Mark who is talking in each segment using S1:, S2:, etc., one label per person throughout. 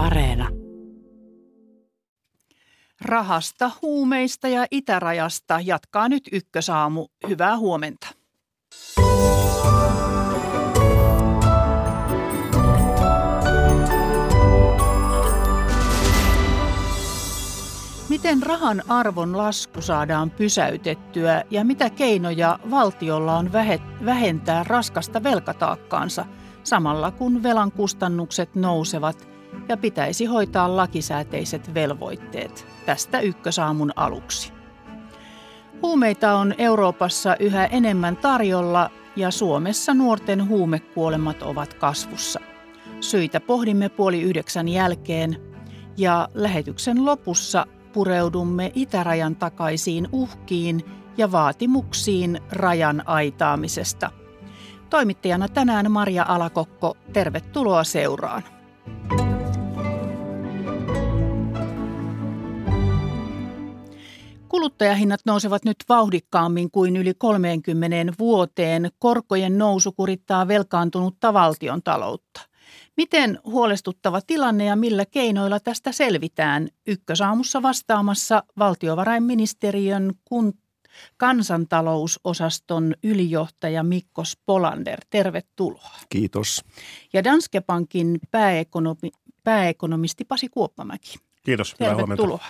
S1: Areena.
S2: Rahasta, huumeista ja itärajasta jatkaa nyt ykkösaamu. Hyvää huomenta. Miten rahan arvon lasku saadaan pysäytettyä ja mitä keinoja valtiolla on vähentää raskasta velkataakkaansa samalla kun velan kustannukset nousevat ja pitäisi hoitaa lakisääteiset velvoitteet tästä ykkösaamun aluksi. Huumeita on Euroopassa yhä enemmän tarjolla ja Suomessa nuorten huumekuolemat ovat kasvussa. Syitä pohdimme puoli yhdeksän jälkeen ja lähetyksen lopussa pureudumme itärajan takaisiin uhkiin ja vaatimuksiin rajan aitaamisesta. Toimittajana tänään Maria Alakokko, tervetuloa seuraan. Kuluttajahinnat nousevat nyt vauhdikkaammin kuin yli 30 vuoteen. Korkojen nousu kurittaa velkaantunutta valtion taloutta. Miten huolestuttava tilanne ja millä keinoilla tästä selvitään? Ykkösaamussa vastaamassa valtiovarainministeriön kun kansantalousosaston ylijohtaja Mikko Spolander. Tervetuloa.
S3: Kiitos.
S2: Ja Danske Bankin pääekonomi, pääekonomisti Pasi Kuoppamäki.
S4: Kiitos.
S2: Tervetuloa.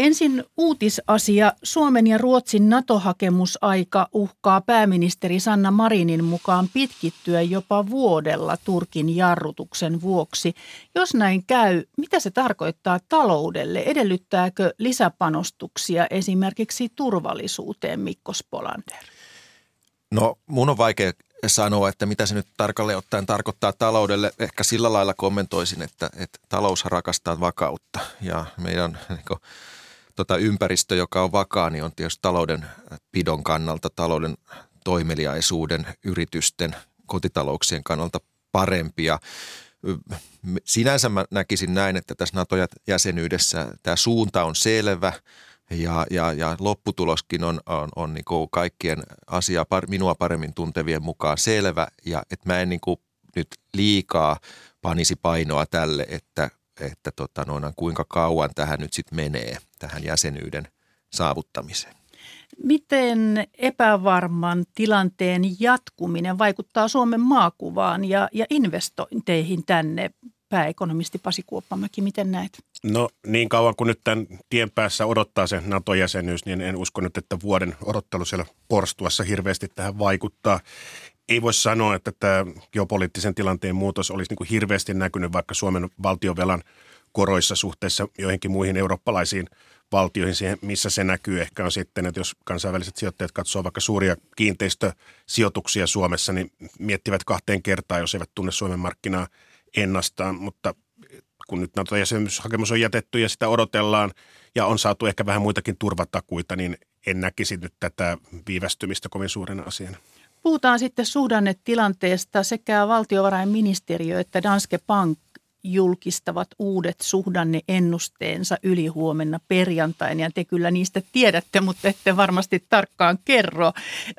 S2: Ensin uutisasia. Suomen ja Ruotsin NATO-hakemusaika uhkaa pääministeri Sanna Marinin mukaan pitkittyä jopa vuodella Turkin jarrutuksen vuoksi. Jos näin käy, mitä se tarkoittaa taloudelle? Edellyttääkö lisäpanostuksia esimerkiksi turvallisuuteen, Mikko Spolander?
S3: No mun on vaikea sanoa, että mitä se nyt tarkalleen ottaen tarkoittaa taloudelle. Ehkä sillä lailla kommentoisin, että, että talous rakastaa vakautta ja meidän niin kuin, tota, ympäristö, joka on vakaa, niin on tietysti talouden pidon kannalta, talouden toimeliaisuuden, yritysten, kotitalouksien kannalta parempi. Ja sinänsä mä näkisin näin, että tässä NATO-jäsenyydessä tämä suunta on selvä ja, ja, ja lopputuloskin on, on, on niin kuin kaikkien asiaa minua paremmin tuntevien mukaan selvä ja että mä en niin kuin nyt liikaa panisi painoa tälle, että että tota, noin, kuinka kauan tähän nyt sitten menee, tähän jäsenyyden saavuttamiseen.
S2: Miten epävarman tilanteen jatkuminen vaikuttaa Suomen maakuvaan ja, ja investointeihin tänne? Pääekonomisti Pasi Kuoppamäki, miten näet?
S4: No niin kauan kuin nyt tämän tien päässä odottaa se NATO-jäsenyys, niin en usko nyt, että vuoden odottelu siellä porstuassa hirveästi tähän vaikuttaa ei voi sanoa, että tämä geopoliittisen tilanteen muutos olisi niin hirveästi näkynyt vaikka Suomen valtiovelan koroissa suhteessa joihinkin muihin eurooppalaisiin valtioihin, siihen, missä se näkyy ehkä on sitten, että jos kansainväliset sijoittajat katsoo vaikka suuria kiinteistösijoituksia Suomessa, niin miettivät kahteen kertaan, jos eivät tunne Suomen markkinaa ennastaan, mutta kun nyt NATO-jäsenyyshakemus on jätetty ja sitä odotellaan ja on saatu ehkä vähän muitakin turvatakuita, niin en näkisi nyt tätä viivästymistä kovin suurena asiana.
S2: Puhutaan sitten suhdannetilanteesta. Sekä valtiovarainministeriö että Danske Bank julkistavat uudet suhdanneennusteensa ylihuomenna perjantaina ja te kyllä niistä tiedätte, mutta ette varmasti tarkkaan kerro.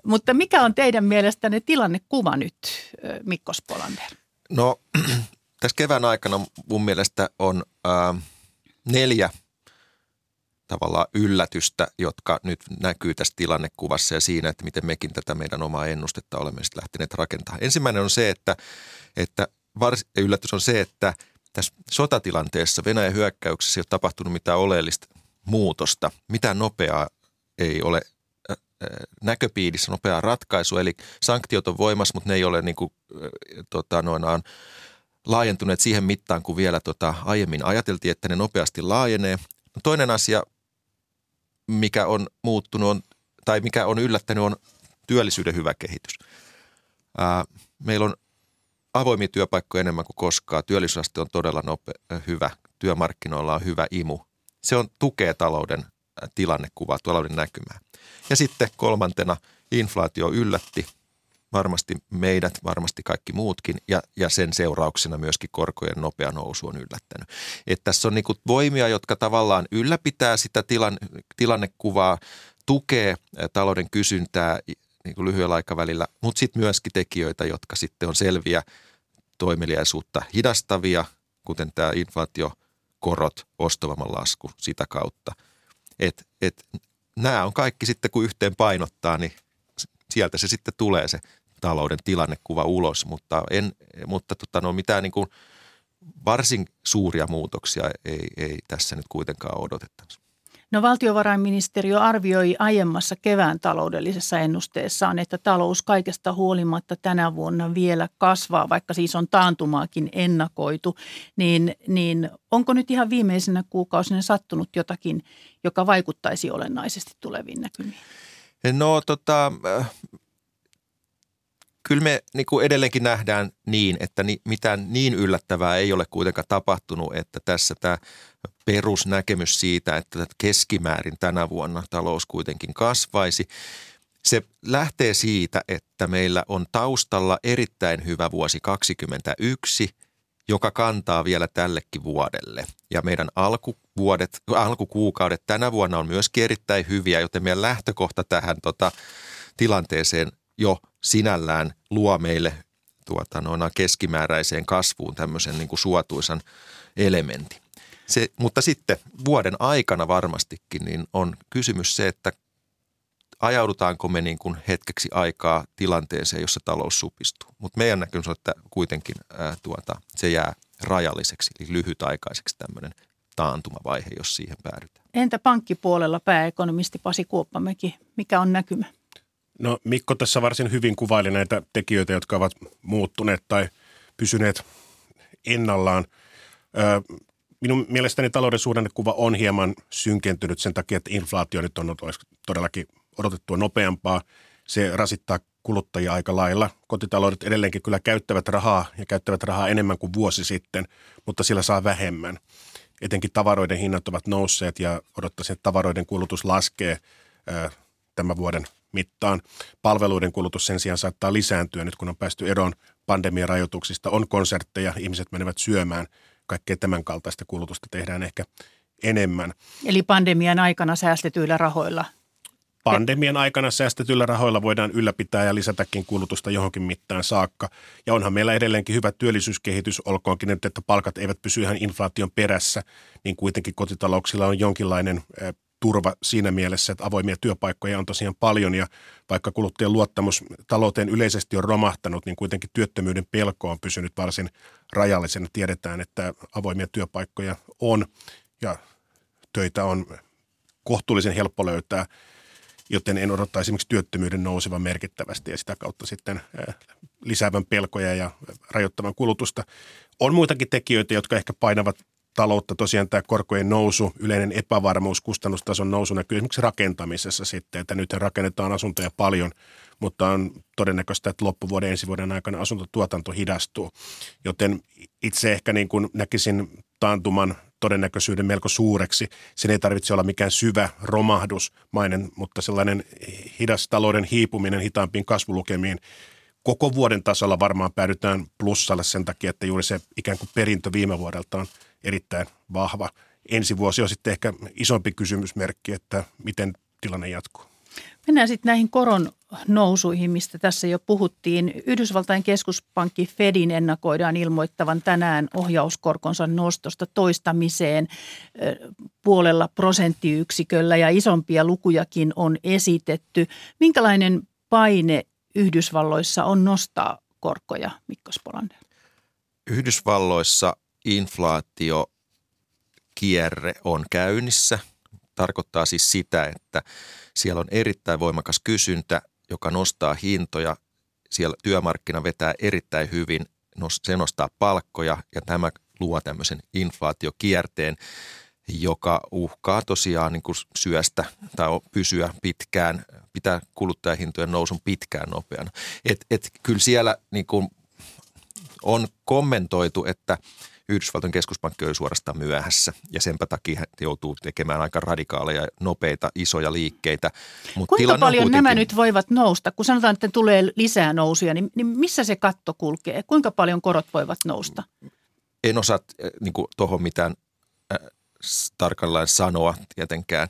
S2: Mutta mikä on teidän mielestänne tilannekuva nyt, Mikko Spolander?
S3: No tässä kevään aikana mun mielestä on äh, neljä tavallaan yllätystä, jotka nyt näkyy tässä tilannekuvassa ja siinä, että miten mekin tätä meidän omaa ennustetta olemme sitten lähteneet rakentamaan. Ensimmäinen on se, että, että vars, yllätys on se, että tässä sotatilanteessa Venäjän hyökkäyksessä ei ole tapahtunut mitään oleellista muutosta. Mitään nopeaa ei ole näköpiirissä nopeaa ratkaisua, eli sanktiot on voimassa, mutta ne ei ole niin kuin, tota, noinaan, laajentuneet siihen mittaan, kuin vielä tota, aiemmin ajateltiin, että ne nopeasti laajenee. Toinen asia, mikä on muuttunut on, tai mikä on yllättänyt on työllisyyden hyvä kehitys. Ää, meillä on avoimia työpaikkoja enemmän kuin koskaan. Työllisyysaste on todella nopea, hyvä. Työmarkkinoilla on hyvä imu. Se on tukee talouden tilannekuvaa, talouden näkymää. Ja sitten kolmantena inflaatio yllätti varmasti meidät, varmasti kaikki muutkin ja, ja sen seurauksena myöskin korkojen nopea nousu on yllättänyt. Että tässä on niin voimia, jotka tavallaan ylläpitää sitä tilan, tilannekuvaa, tukee talouden kysyntää niin kuin lyhyellä aikavälillä, mutta sitten myöskin tekijöitä, jotka sitten on selviä toimeliaisuutta hidastavia kuten tämä inflaatiokorot, ostovoiman lasku sitä kautta. Et, et, nämä on kaikki sitten, kun yhteen painottaa, niin sieltä se sitten tulee se talouden tilannekuva ulos, mutta, en, mutta tota, no, mitään niin kuin varsin suuria muutoksia ei, ei tässä nyt kuitenkaan odotettavissa.
S2: No valtiovarainministeriö arvioi aiemmassa kevään taloudellisessa ennusteessaan, että talous kaikesta huolimatta tänä vuonna vielä kasvaa, vaikka siis on taantumaakin ennakoitu. Niin, niin onko nyt ihan viimeisenä kuukausina sattunut jotakin, joka vaikuttaisi olennaisesti tuleviin näkymiin?
S3: No tota, kyllä me niin kuin edelleenkin nähdään niin, että ni, mitään niin yllättävää ei ole kuitenkaan tapahtunut, että tässä tämä perusnäkemys siitä, että keskimäärin tänä vuonna talous kuitenkin kasvaisi, se lähtee siitä, että meillä on taustalla erittäin hyvä vuosi 2021, joka kantaa vielä tällekin vuodelle. Ja meidän alkuvuodet, alkukuukaudet tänä vuonna on myöskin erittäin hyviä, joten meidän lähtökohta tähän tota, tilanteeseen jo sinällään luo meille tuota, noina keskimääräiseen kasvuun tämmöisen niin kuin suotuisan elementin. Se, mutta sitten vuoden aikana varmastikin niin on kysymys se, että ajaudutaanko me niin kuin hetkeksi aikaa tilanteeseen, jossa talous supistuu. Mutta meidän näkemys on, että kuitenkin ää, tuota, se jää rajalliseksi, eli lyhytaikaiseksi tämmöinen taantumavaihe, jos siihen päädytään.
S2: Entä pankkipuolella pääekonomisti Pasi Kuoppamäki, mikä on näkymä?
S4: No Mikko tässä varsin hyvin kuvaili näitä tekijöitä, jotka ovat muuttuneet tai pysyneet ennallaan. Minun mielestäni talouden suhdannekuva on hieman synkentynyt sen takia, että inflaatio nyt on todellakin odotettua nopeampaa. Se rasittaa kuluttajia aika lailla. Kotitaloudet edelleenkin kyllä käyttävät rahaa ja käyttävät rahaa enemmän kuin vuosi sitten, mutta sillä saa vähemmän. Etenkin tavaroiden hinnat ovat nousseet ja odottaisin, että tavaroiden kulutus laskee tämän vuoden mittaan. Palveluiden kulutus sen sijaan saattaa lisääntyä nyt, kun on päästy eroon pandemian rajoituksista. On konsertteja, ihmiset menevät syömään. Kaikkea tämän kaltaista kulutusta tehdään ehkä enemmän.
S2: Eli pandemian aikana säästetyillä rahoilla
S4: Pandemian aikana säästetyillä rahoilla voidaan ylläpitää ja lisätäkin kulutusta johonkin mittaan saakka. Ja onhan meillä edelleenkin hyvä työllisyyskehitys, olkoonkin nyt, että palkat eivät pysy ihan inflaation perässä, niin kuitenkin kotitalouksilla on jonkinlainen turva siinä mielessä, että avoimia työpaikkoja on tosiaan paljon ja vaikka kuluttajien luottamus talouteen yleisesti on romahtanut, niin kuitenkin työttömyyden pelko on pysynyt varsin rajallisena. Tiedetään, että avoimia työpaikkoja on ja töitä on kohtuullisen helppo löytää, joten en odottaa esimerkiksi työttömyyden nousevan merkittävästi ja sitä kautta sitten lisäävän pelkoja ja rajoittavan kulutusta. On muitakin tekijöitä, jotka ehkä painavat taloutta tosiaan tämä korkojen nousu, yleinen epävarmuus, kustannustason nousu näkyy esimerkiksi rakentamisessa sitten, että nyt rakennetaan asuntoja paljon, mutta on todennäköistä, että loppuvuoden ensi vuoden aikana asuntotuotanto hidastuu. Joten itse ehkä niin kuin näkisin taantuman todennäköisyyden melko suureksi. Sen ei tarvitse olla mikään syvä romahdusmainen, mutta sellainen hidas talouden hiipuminen hitaampiin kasvulukemiin koko vuoden tasolla varmaan päädytään plussalle sen takia, että juuri se ikään kuin perintö viime vuodelta on erittäin vahva. Ensi vuosi on sitten ehkä isompi kysymysmerkki, että miten tilanne jatkuu.
S2: Mennään sitten näihin koron nousuihin, mistä tässä jo puhuttiin. Yhdysvaltain keskuspankki Fedin ennakoidaan ilmoittavan tänään ohjauskorkonsa nostosta toistamiseen puolella prosenttiyksiköllä ja isompia lukujakin on esitetty. Minkälainen paine Yhdysvalloissa on nostaa korkoja, Mikko Spolander?
S3: Yhdysvalloissa inflaatio kierre on käynnissä. Tarkoittaa siis sitä, että siellä on erittäin voimakas kysyntä, joka nostaa hintoja. Siellä työmarkkina vetää erittäin hyvin, se nostaa palkkoja ja tämä luo tämmöisen inflaatiokierteen, joka uhkaa tosiaan niin kuin syöstä tai pysyä pitkään, pitää kuluttajahintojen nousun pitkään nopeana. Et, et kyllä siellä niin kuin on kommentoitu, että – Yhdysvaltojen keskuspankki oli suorastaan myöhässä ja senpä takia hän joutuu tekemään aika radikaaleja, nopeita, isoja liikkeitä.
S2: Mut Kuinka paljon kuitenkin... nämä nyt voivat nousta? Kun sanotaan, että tulee lisää nousuja, niin, niin missä se katto kulkee? Kuinka paljon korot voivat nousta?
S3: En osaa eh, niin tuohon mitään äh, tarkalleen sanoa tietenkään.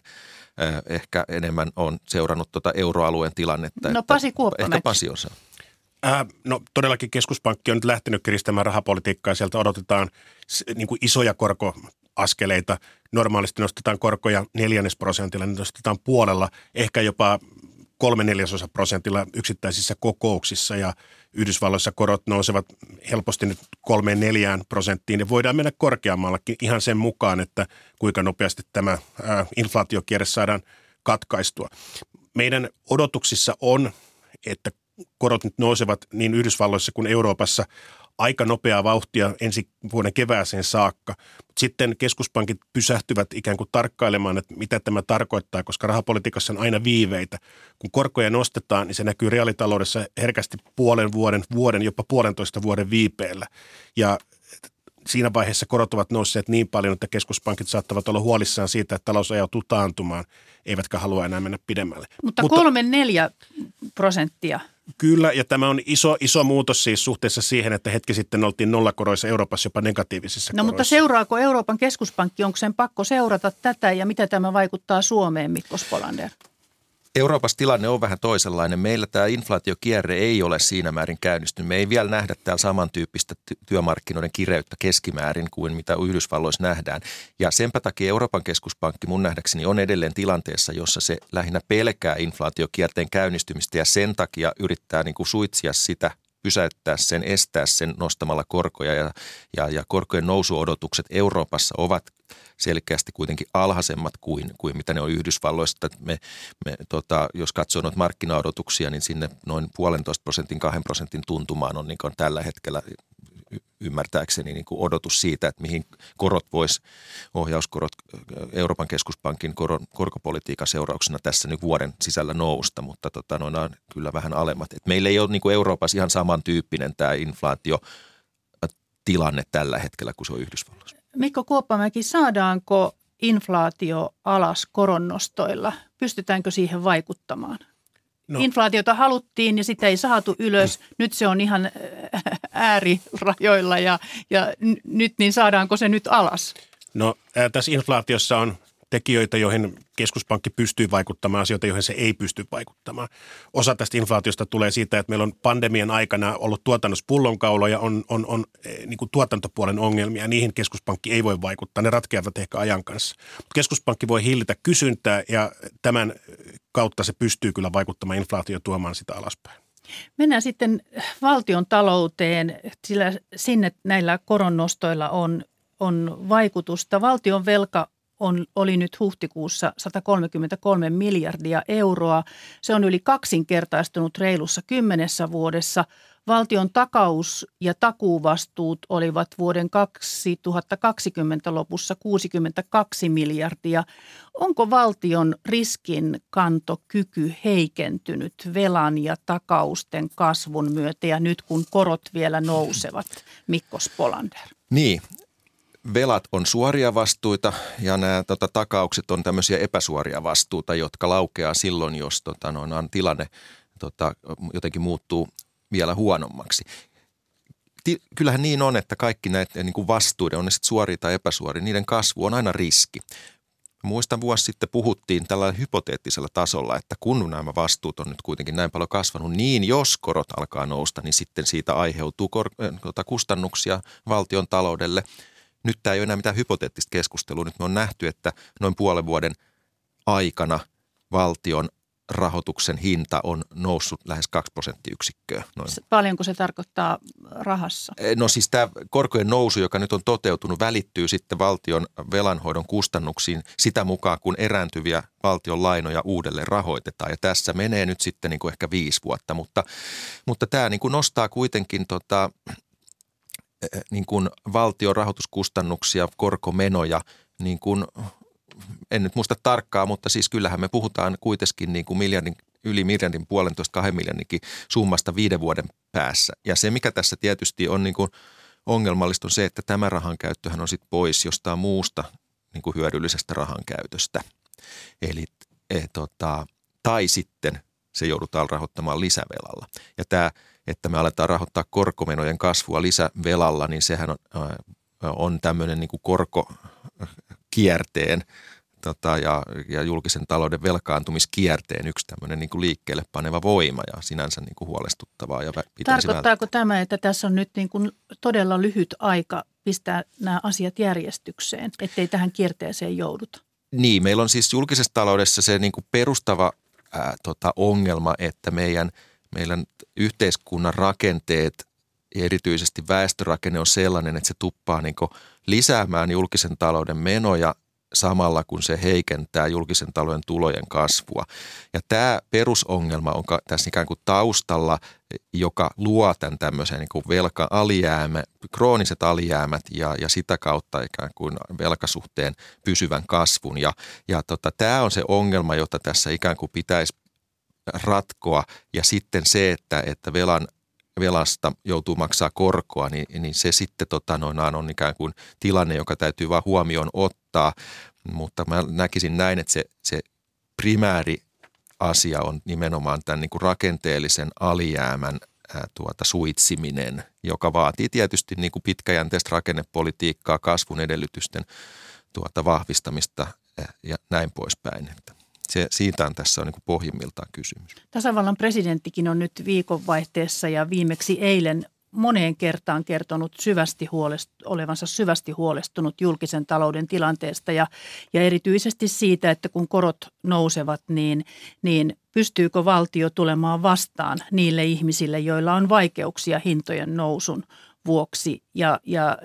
S3: Äh, ehkä enemmän on seurannut tuota euroalueen tilannetta.
S2: No Pasi Kuoppamäki.
S3: Ehkä Pasi osaa.
S4: Äh, no todellakin keskuspankki on nyt lähtenyt kiristämään rahapolitiikkaa. Sieltä odotetaan niin kuin isoja korkoaskeleita. Normaalisti nostetaan korkoja neljännesprosentilla, niin nostetaan puolella, ehkä jopa kolme neljäsosa prosentilla yksittäisissä kokouksissa ja Yhdysvalloissa korot nousevat helposti nyt kolmeen neljään prosenttiin ja voidaan mennä korkeammallakin ihan sen mukaan, että kuinka nopeasti tämä inflaatiokierre saadaan katkaistua. Meidän odotuksissa on, että korot nyt nousevat niin Yhdysvalloissa kuin Euroopassa aika nopeaa vauhtia ensi vuoden kevääseen saakka. Sitten keskuspankit pysähtyvät ikään kuin tarkkailemaan, että mitä tämä tarkoittaa, koska rahapolitiikassa on aina viiveitä. Kun korkoja nostetaan, niin se näkyy reaalitaloudessa herkästi puolen vuoden, vuoden, jopa puolentoista vuoden viipeellä. Ja siinä vaiheessa korot ovat nousseet niin paljon, että keskuspankit saattavat olla huolissaan siitä, että talous ajautuu taantumaan, eivätkä halua enää mennä pidemmälle.
S2: Mutta kolme neljä prosenttia
S4: Kyllä, ja tämä on iso, iso muutos siis suhteessa siihen, että hetki sitten oltiin nollakoroissa Euroopassa jopa negatiivisissa
S2: No
S4: koroissa.
S2: mutta seuraako Euroopan keskuspankki, onko sen pakko seurata tätä ja mitä tämä vaikuttaa Suomeen, Mikko Spolander?
S3: Euroopassa tilanne on vähän toisenlainen. Meillä tämä inflaatiokierre ei ole siinä määrin käynnistynyt. Me ei vielä nähdä täällä samantyyppistä työmarkkinoiden kireyttä keskimäärin kuin mitä Yhdysvalloissa nähdään. Ja senpä takia Euroopan keskuspankki mun nähdäkseni on edelleen tilanteessa, jossa se lähinnä pelkää inflaatiokierteen käynnistymistä ja sen takia yrittää niin kuin suitsia sitä pysäyttää sen, estää sen nostamalla korkoja ja, ja, ja korkojen nousuodotukset Euroopassa ovat selkeästi kuitenkin alhaisemmat kuin, kuin mitä ne on Yhdysvalloista. Me, me, tota, jos katsoo noita markkinaodotuksia, niin sinne noin puolentoista prosentin, kahden prosentin tuntumaan on, niin on tällä hetkellä ymmärtääkseni niin kuin odotus siitä, että mihin korot vois, ohjauskorot Euroopan keskuspankin koron, korkopolitiikan seurauksena tässä nyt vuoden sisällä nousta, mutta tota, noin on kyllä vähän alemmat. Et meillä ei ole niin kuin Euroopassa ihan samantyyppinen tämä inflaatio tilanne tällä hetkellä kuin se on Yhdysvalloissa.
S2: Mikko Kuoppamäki, saadaanko inflaatio alas koronnostoilla? Pystytäänkö siihen vaikuttamaan? No. Inflaatiota haluttiin ja sitä ei saatu ylös. Nyt se on ihan äärirajoilla ja, ja nyt niin saadaanko se nyt alas?
S4: No tässä inflaatiossa on tekijöitä, joihin keskuspankki pystyy vaikuttamaan, asioita, joihin se ei pysty vaikuttamaan. Osa tästä inflaatiosta tulee siitä, että meillä on pandemian aikana ollut tuotannossa pullonkauloja, on, on, on eh, niin kuin tuotantopuolen ongelmia, niihin keskuspankki ei voi vaikuttaa, ne ratkeavat ehkä ajan kanssa. Mutta keskuspankki voi hillitä kysyntää ja tämän kautta se pystyy kyllä vaikuttamaan inflaatio tuomaan sitä alaspäin.
S2: Mennään sitten valtion talouteen, sillä sinne näillä koronnostoilla on, on vaikutusta. Valtion velka on, oli nyt huhtikuussa 133 miljardia euroa. Se on yli kaksinkertaistunut reilussa kymmenessä vuodessa. Valtion takaus- ja takuuvastuut olivat vuoden 2020 lopussa 62 miljardia. Onko valtion riskinkantokyky heikentynyt velan ja takausten kasvun myötä ja nyt kun korot vielä nousevat? Mikko Spolander.
S3: Niin, velat on suoria vastuita ja nämä tota, takaukset on tämmöisiä epäsuoria vastuuta, jotka laukeaa silloin, jos tota, noin, tilanne tota, jotenkin muuttuu vielä huonommaksi. Ti, kyllähän niin on, että kaikki näitä niin kuin vastuuden, on ne sitten suoria tai epäsuoria, niiden kasvu on aina riski. Muistan vuosi sitten puhuttiin tällä hypoteettisella tasolla, että kun nämä vastuut on nyt kuitenkin näin paljon kasvanut, niin jos korot alkaa nousta, niin sitten siitä aiheutuu kor- tota, kustannuksia valtion taloudelle – nyt tämä ei ole enää mitään hypoteettista keskustelua. Nyt me on nähty, että noin puolen vuoden aikana valtion rahoituksen hinta on noussut lähes 2 prosenttiyksikköä. Noin.
S2: Paljonko se tarkoittaa rahassa?
S3: E, no siis tämä korkojen nousu, joka nyt on toteutunut, välittyy sitten valtion velanhoidon kustannuksiin sitä mukaan, kun erääntyviä valtion lainoja uudelleen rahoitetaan. Ja tässä menee nyt sitten niin kuin ehkä viisi vuotta, mutta, mutta tämä niin kuin nostaa kuitenkin tota, niin kuin valtion rahoituskustannuksia, korkomenoja, niin kuin, en nyt muista tarkkaa, mutta siis kyllähän me puhutaan kuitenkin niin kuin miljardin, yli miljardin puolentoista kahden miljardinkin summasta viiden vuoden päässä. Ja se, mikä tässä tietysti on niin kuin ongelmallista, on se, että tämä rahan käyttöhän on sitten pois jostain muusta niin kuin hyödyllisestä rahan käytöstä. Eli e, tota, tai sitten se joudutaan rahoittamaan lisävelalla. Ja tämä että me aletaan rahoittaa korkomenojen kasvua lisävelalla, niin sehän on, on tämmöinen niin kuin korkokierteen tota, ja, ja julkisen talouden velkaantumiskierteen yksi tämmöinen niin kuin liikkeelle paneva voima ja sinänsä niin kuin huolestuttavaa. Ja
S2: Tarkoittaako välttää. tämä, että tässä on nyt niin kuin todella lyhyt aika pistää nämä asiat järjestykseen, ettei tähän kierteeseen jouduta?
S3: Niin, meillä on siis julkisessa taloudessa se niin kuin perustava ää, tota, ongelma, että meidän, meidän yhteiskunnan rakenteet ja erityisesti väestörakenne on sellainen, että se tuppaa niin lisäämään julkisen talouden menoja samalla kun se heikentää julkisen talouden tulojen kasvua. Ja tämä perusongelma on tässä ikään kuin taustalla, joka luo tämän tämmöisen niin kuin velka-alijäämä, krooniset alijäämät ja, ja sitä kautta ikään kuin velkasuhteen pysyvän kasvun. Ja, ja tota, tämä on se ongelma, jota tässä ikään kuin pitäisi ratkoa ja sitten se, että, että velan velasta joutuu maksaa korkoa, niin, niin se sitten tota, noin, on ikään kuin tilanne, joka täytyy vaan huomioon ottaa. Mutta mä näkisin näin, että se, se primääri asia on nimenomaan tämän niin kuin rakenteellisen alijäämän ää, tuota, suitsiminen, joka vaatii tietysti niin kuin pitkäjänteistä rakennepolitiikkaa, kasvun edellytysten tuota, vahvistamista ja näin poispäin. Että se, siitä on tässä on niin pohjimmiltaan kysymys.
S2: Tasavallan presidenttikin on nyt viikonvaihteessa ja viimeksi eilen moneen kertaan kertonut syvästi huolest, olevansa syvästi huolestunut julkisen talouden tilanteesta ja, ja erityisesti siitä, että kun korot nousevat, niin, niin pystyykö valtio tulemaan vastaan niille ihmisille, joilla on vaikeuksia hintojen nousun vuoksi ja, ja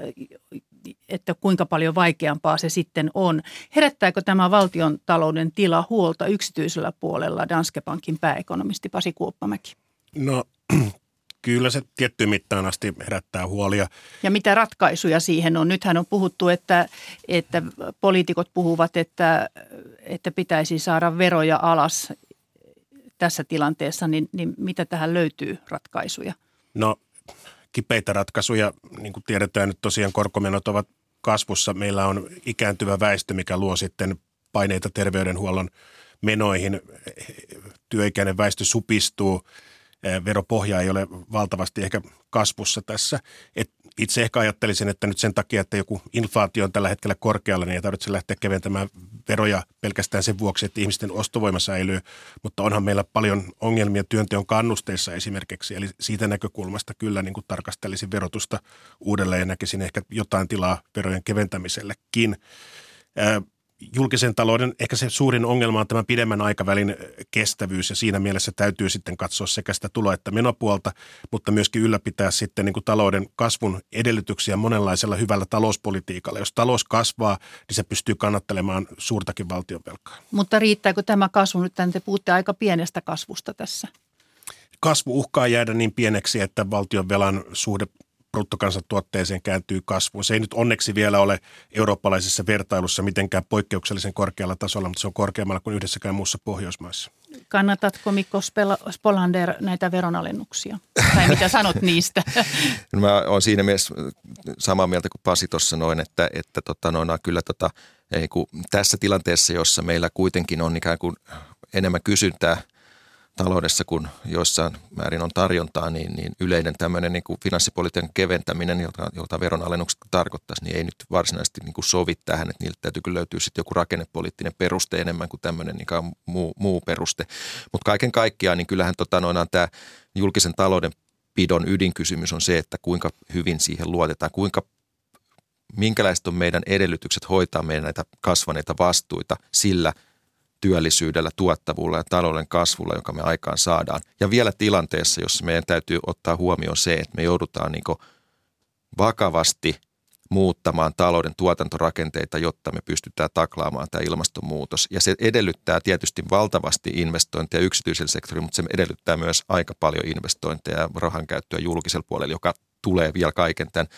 S2: että kuinka paljon vaikeampaa se sitten on. Herättääkö tämä valtion talouden tila huolta yksityisellä puolella Danske Bankin pääekonomisti Pasi Kuoppamäki?
S4: No kyllä se tiettyyn mittaan asti herättää huolia.
S2: Ja mitä ratkaisuja siihen on? Nythän on puhuttu, että, että poliitikot puhuvat, että, että pitäisi saada veroja alas tässä tilanteessa, niin, niin mitä tähän löytyy ratkaisuja?
S4: No kipeitä ratkaisuja. Niin kuin tiedetään, nyt tosiaan korkomenot ovat kasvussa. Meillä on ikääntyvä väestö, mikä luo sitten paineita terveydenhuollon menoihin. Työikäinen väestö supistuu – veropohja ei ole valtavasti ehkä kasvussa tässä. Et itse ehkä ajattelisin, että nyt sen takia, että joku inflaatio on tällä hetkellä korkealla, niin ei tarvitse lähteä keventämään veroja pelkästään sen vuoksi, että ihmisten ostovoima säilyy. Mutta onhan meillä paljon ongelmia työnteon kannusteissa esimerkiksi. Eli siitä näkökulmasta kyllä niin kuin tarkastelisin verotusta uudelleen ja näkisin ehkä jotain tilaa verojen keventämisellekin julkisen talouden ehkä se suurin ongelma on tämä pidemmän aikavälin kestävyys ja siinä mielessä täytyy sitten katsoa sekä sitä tulo- että menopuolta, mutta myöskin ylläpitää sitten niin kuin talouden kasvun edellytyksiä monenlaisella hyvällä talouspolitiikalla. Jos talous kasvaa, niin se pystyy kannattelemaan suurtakin valtionvelkaa.
S2: Mutta riittääkö tämä kasvu nyt? Te puhutte aika pienestä kasvusta tässä
S4: kasvu uhkaa jäädä niin pieneksi, että valtion velan suhde bruttokansantuotteeseen kääntyy kasvuun. Se ei nyt onneksi vielä ole eurooppalaisessa vertailussa mitenkään poikkeuksellisen korkealla tasolla, mutta se on korkeammalla kuin yhdessäkään muussa Pohjoismaissa.
S2: Kannatatko Mikko Spolander näitä veronalennuksia? Tai mitä sanot niistä?
S3: Mä olen siinä mielessä samaa mieltä kuin Pasi tuossa noin, että, että tota, noin, kyllä tota, ei, kun tässä tilanteessa, jossa meillä kuitenkin on ikään kuin enemmän kysyntää – taloudessa, kun joissain määrin on tarjontaa, niin, niin yleinen tämmöinen niin kuin finanssipolitiikan keventäminen, jota, jota veronalennukset tarkoittaisi, niin ei nyt varsinaisesti niin kuin sovi tähän, että niiltä täytyy kyllä löytyä sitten joku rakennepoliittinen peruste enemmän kuin tämmöinen niin muu, muu peruste. Mutta kaiken kaikkiaan, niin kyllähän tota, noinaan tämä julkisen talouden pidon ydinkysymys on se, että kuinka hyvin siihen luotetaan, kuinka minkälaiset on meidän edellytykset hoitaa meidän näitä kasvaneita vastuita sillä – työllisyydellä, tuottavuudella ja talouden kasvulla, joka me aikaan saadaan. Ja vielä tilanteessa, jossa meidän täytyy ottaa huomioon se, että me joudutaan niin vakavasti muuttamaan talouden tuotantorakenteita, jotta me pystytään taklaamaan tämä ilmastonmuutos. Ja se edellyttää tietysti valtavasti investointeja yksityisellä sektorilla, mutta se edellyttää myös aika paljon investointeja ja rahan käyttöä julkisella puolella, joka tulee vielä kaiken tämän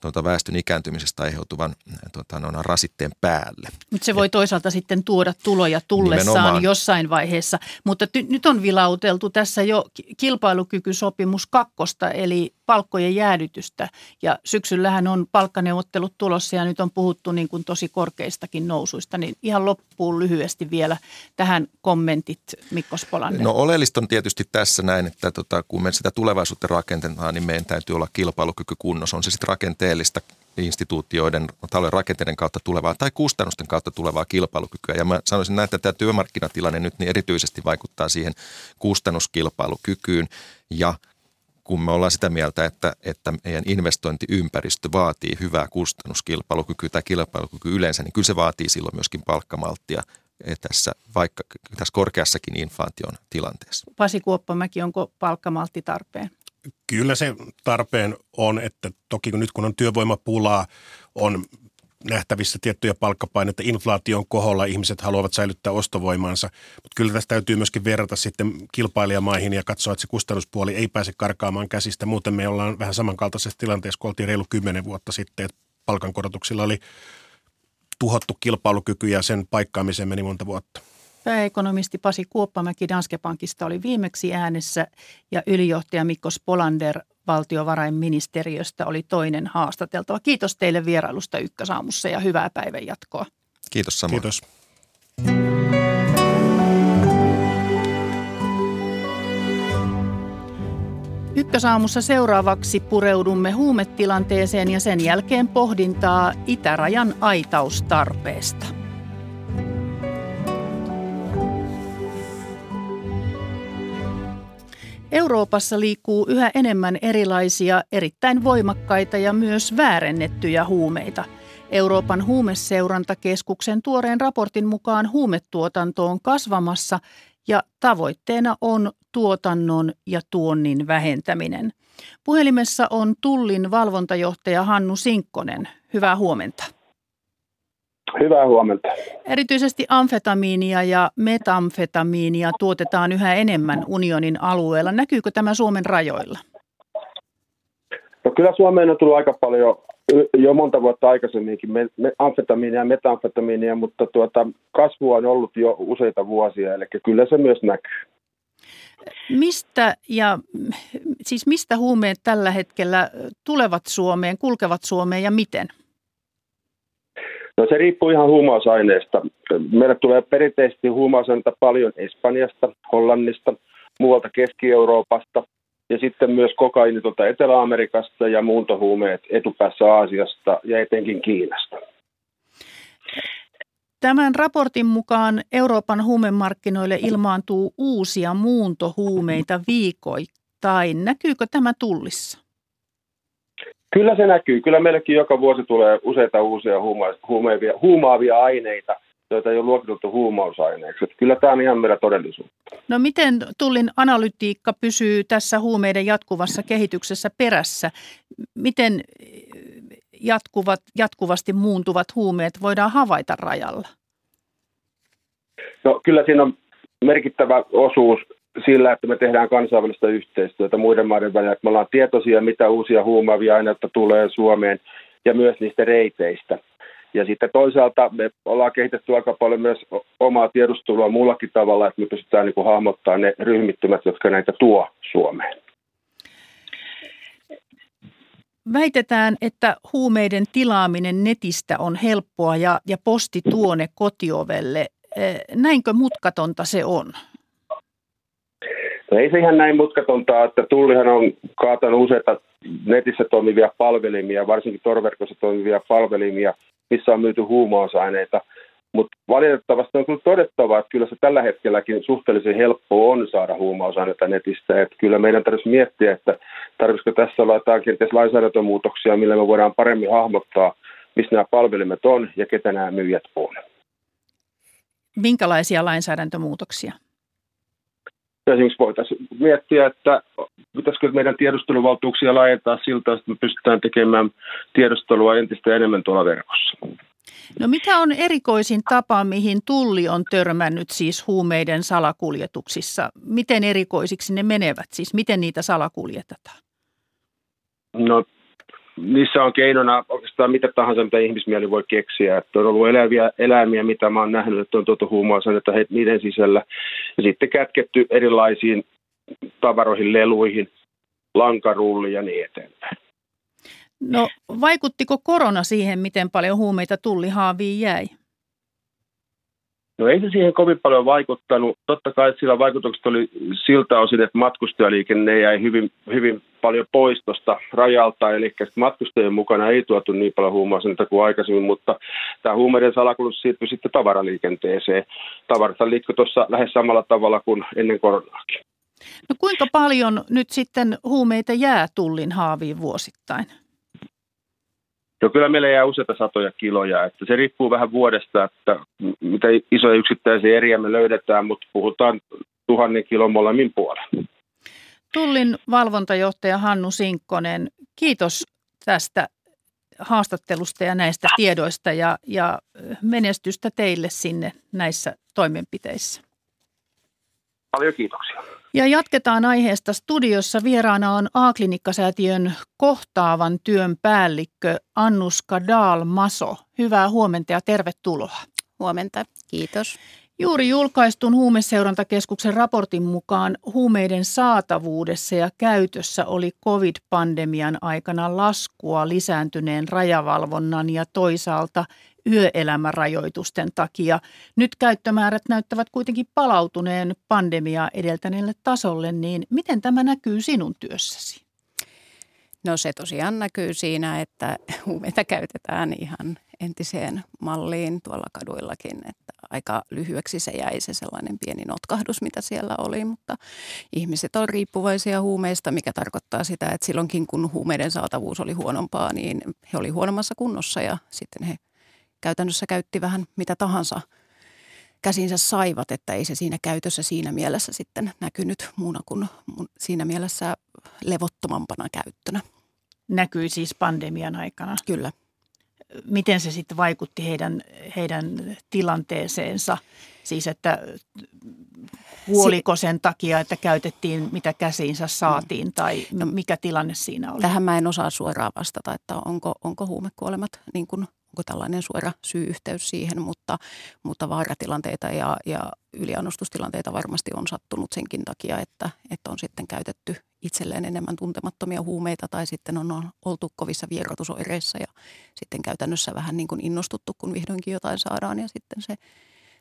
S3: tuota väestön ikääntymisestä aiheutuvan tuota, no, rasitteen päälle.
S2: Mutta se voi toisaalta sitten tuoda tuloja tullessaan Nimenomaan. jossain vaiheessa. Mutta ty- nyt on vilauteltu tässä jo kilpailukykysopimus kakkosta, eli palkkojen jäädytystä. Ja syksyllähän on palkkaneuvottelut tulossa ja nyt on puhuttu niin kuin tosi korkeistakin nousuista. Niin ihan loppuun lyhyesti vielä tähän kommentit Mikko Spolander.
S3: No oleellista on tietysti tässä näin, että tota, kun me sitä tulevaisuutta rakentetaan, niin meidän täytyy olla kilpailukyky kunnossa. On se sitten rakenteellista instituutioiden talouden rakenteiden kautta tulevaa tai kustannusten kautta tulevaa kilpailukykyä. Ja mä sanoisin näin, että tämä työmarkkinatilanne nyt niin erityisesti vaikuttaa siihen kustannuskilpailukykyyn ja kun me ollaan sitä mieltä, että, että meidän investointiympäristö vaatii hyvää kustannuskilpailukykyä tai kilpailukyky yleensä, niin kyllä se vaatii silloin myöskin palkkamalttia tässä, vaikka tässä korkeassakin inflaation tilanteessa.
S2: Pasi Kuoppamäki, onko palkkamaltti tarpeen?
S4: Kyllä se tarpeen on, että toki kun nyt kun on työvoimapulaa, on nähtävissä tiettyjä palkkapaineita, inflaation koholla ihmiset haluavat säilyttää ostovoimansa, mutta kyllä tästä täytyy myöskin verrata sitten kilpailijamaihin ja katsoa, että se kustannuspuoli ei pääse karkaamaan käsistä. Muuten me ollaan vähän samankaltaisessa tilanteessa, kun oltiin reilu kymmenen vuotta sitten, että palkankorotuksilla oli tuhottu kilpailukyky ja sen paikkaamiseen meni monta vuotta.
S2: Pääekonomisti Pasi Kuoppamäki Danske Bankista oli viimeksi äänessä ja ylijohtaja Mikko Spolander valtiovarainministeriöstä oli toinen haastateltava. Kiitos teille vierailusta Ykkösaamussa ja hyvää päivän jatkoa.
S3: Kiitos samoin.
S4: Kiitos.
S2: Ykkösaamussa seuraavaksi pureudumme huumetilanteeseen ja sen jälkeen pohdintaa itärajan aitaustarpeesta. Euroopassa liikkuu yhä enemmän erilaisia, erittäin voimakkaita ja myös väärennettyjä huumeita. Euroopan huumeseurantakeskuksen tuoreen raportin mukaan huumetuotanto on kasvamassa ja tavoitteena on tuotannon ja tuonnin vähentäminen. Puhelimessa on Tullin valvontajohtaja Hannu Sinkkonen. Hyvää huomenta.
S1: Hyvää huomenta.
S2: Erityisesti amfetamiinia ja metamfetamiinia tuotetaan yhä enemmän unionin alueella. Näkyykö tämä Suomen rajoilla?
S1: No kyllä Suomeen on tullut aika paljon jo monta vuotta aikaisemminkin amfetamiinia ja metamfetamiinia, mutta tuota, kasvua on ollut jo useita vuosia, eli kyllä se myös näkyy.
S2: Mistä ja siis mistä huumeet tällä hetkellä tulevat Suomeen, kulkevat Suomeen ja miten?
S1: No se riippuu ihan huumausaineesta. Meille tulee perinteisesti huumausaineita paljon Espanjasta, Hollannista, muualta Keski-Euroopasta ja sitten myös kokaini tuolta Etelä-Amerikasta ja muuntohuumeet etupäässä Aasiasta ja etenkin Kiinasta.
S2: Tämän raportin mukaan Euroopan huumemarkkinoille ilmaantuu uusia muuntohuumeita viikoittain. Näkyykö tämä tullissa?
S1: Kyllä se näkyy. Kyllä meillekin joka vuosi tulee useita uusia huumaavia, huumaavia aineita, joita ei ole luokiteltu huumausaineeksi. Että kyllä tämä on ihan meidän todellisuutta.
S2: No miten Tullin analytiikka pysyy tässä huumeiden jatkuvassa kehityksessä perässä? Miten jatkuvat, jatkuvasti muuntuvat huumeet voidaan havaita rajalla?
S1: No kyllä siinä on merkittävä osuus sillä, että me tehdään kansainvälistä yhteistyötä muiden maiden välillä, että me ollaan tietoisia, mitä uusia huumaavia aineita tulee Suomeen ja myös niistä reiteistä. Ja sitten toisaalta me ollaan kehitetty aika paljon myös omaa tiedustelua muullakin tavalla, että me pystytään niin kuin hahmottamaan ne ryhmittymät, jotka näitä tuo Suomeen.
S2: Väitetään, että huumeiden tilaaminen netistä on helppoa ja, ja posti tuone kotiovelle. Näinkö mutkatonta se on?
S1: No ei se ihan näin mutkatonta, että Tullihan on kaatanut useita netissä toimivia palvelimia, varsinkin torverkossa toimivia palvelimia, missä on myyty huumausaineita. Mutta valitettavasti on kyllä todettava, että kyllä se tällä hetkelläkin suhteellisen helppo on saada huumausaineita netistä. Että kyllä meidän tarvitsisi miettiä, että tarvitsisiko tässä olla jotain kenties lainsäädäntömuutoksia, millä me voidaan paremmin hahmottaa, missä nämä palvelimet on ja ketä nämä myyjät on.
S2: Minkälaisia lainsäädäntömuutoksia?
S1: Esimerkiksi voitaisiin miettiä, että pitäisikö meidän tiedusteluvaltuuksia laajentaa siltä, että me pystytään tekemään tiedustelua entistä enemmän tuolla verkossa.
S2: No mikä on erikoisin tapa, mihin tulli on törmännyt siis huumeiden salakuljetuksissa? Miten erikoisiksi ne menevät? Siis miten niitä salakuljetetaan?
S1: No niissä on keinona oikeastaan mitä tahansa, mitä ihmismieli voi keksiä. Että on ollut eläviä eläimiä, mitä mä oon nähnyt, että on tuotu huumausaineita niiden sisällä. Ja sitten kätketty erilaisiin tavaroihin, leluihin, lankarulli ja niin eteenpäin.
S2: No vaikuttiko korona siihen, miten paljon huumeita tullihaaviin jäi?
S1: No ei se siihen kovin paljon vaikuttanut. Totta kai sillä vaikutukset oli siltä osin, että matkustajaliikenne jäi hyvin, hyvin paljon pois tuosta rajalta, eli matkustajien mukana ei tuotu niin paljon huumausaineita kuin aikaisemmin, mutta tämä huumeiden salakulus siirtyi sitten tavaraliikenteeseen. Tavarat liikkui tuossa lähes samalla tavalla kuin ennen koronaakin.
S2: No kuinka paljon nyt sitten huumeita jää tullin haaviin vuosittain?
S1: No kyllä meillä jää useita satoja kiloja, että se riippuu vähän vuodesta, että mitä isoja yksittäisiä eriä me löydetään, mutta puhutaan tuhannen kilon molemmin puolen.
S2: Tullin valvontajohtaja Hannu Sinkkonen, kiitos tästä haastattelusta ja näistä tiedoista ja, ja menestystä teille sinne näissä toimenpiteissä.
S1: Paljon kiitoksia.
S2: Ja jatketaan aiheesta. Studiossa vieraana on A-klinikkasäätiön kohtaavan työn päällikkö Annuska Daal-Maso. Hyvää huomenta ja tervetuloa.
S5: Huomenta, kiitos.
S2: Juuri julkaistun huumeseurantakeskuksen raportin mukaan huumeiden saatavuudessa ja käytössä oli covid-pandemian aikana laskua lisääntyneen rajavalvonnan ja toisaalta yöelämärajoitusten takia. Nyt käyttömäärät näyttävät kuitenkin palautuneen pandemiaa edeltäneelle tasolle, niin miten tämä näkyy sinun työssäsi?
S5: No se tosiaan näkyy siinä, että huumeita käytetään ihan entiseen malliin tuolla kaduillakin, että aika lyhyeksi se jäi se sellainen pieni notkahdus, mitä siellä oli, mutta ihmiset on riippuvaisia huumeista, mikä tarkoittaa sitä, että silloinkin kun huumeiden saatavuus oli huonompaa, niin he oli huonommassa kunnossa ja sitten he käytännössä käytti vähän mitä tahansa käsinsä saivat, että ei se siinä käytössä siinä mielessä sitten näkynyt muuna kuin siinä mielessä levottomampana käyttönä.
S2: Näkyi siis pandemian aikana?
S5: Kyllä.
S2: Miten se sitten vaikutti heidän, heidän tilanteeseensa? Siis että huoliko sen takia, että käytettiin mitä käsiinsä saatiin tai no, mikä tilanne siinä oli?
S5: Tähän mä en osaa suoraan vastata, että onko, onko huumekuolemat niin kuin onko tällainen suora syy-yhteys siihen, mutta, mutta vaaratilanteita ja, ja yliannostustilanteita varmasti on sattunut senkin takia, että, että on sitten käytetty itselleen enemmän tuntemattomia huumeita tai sitten on oltu kovissa vierotusoireissa ja sitten käytännössä vähän niin kuin innostuttu, kun vihdoinkin jotain saadaan ja sitten se,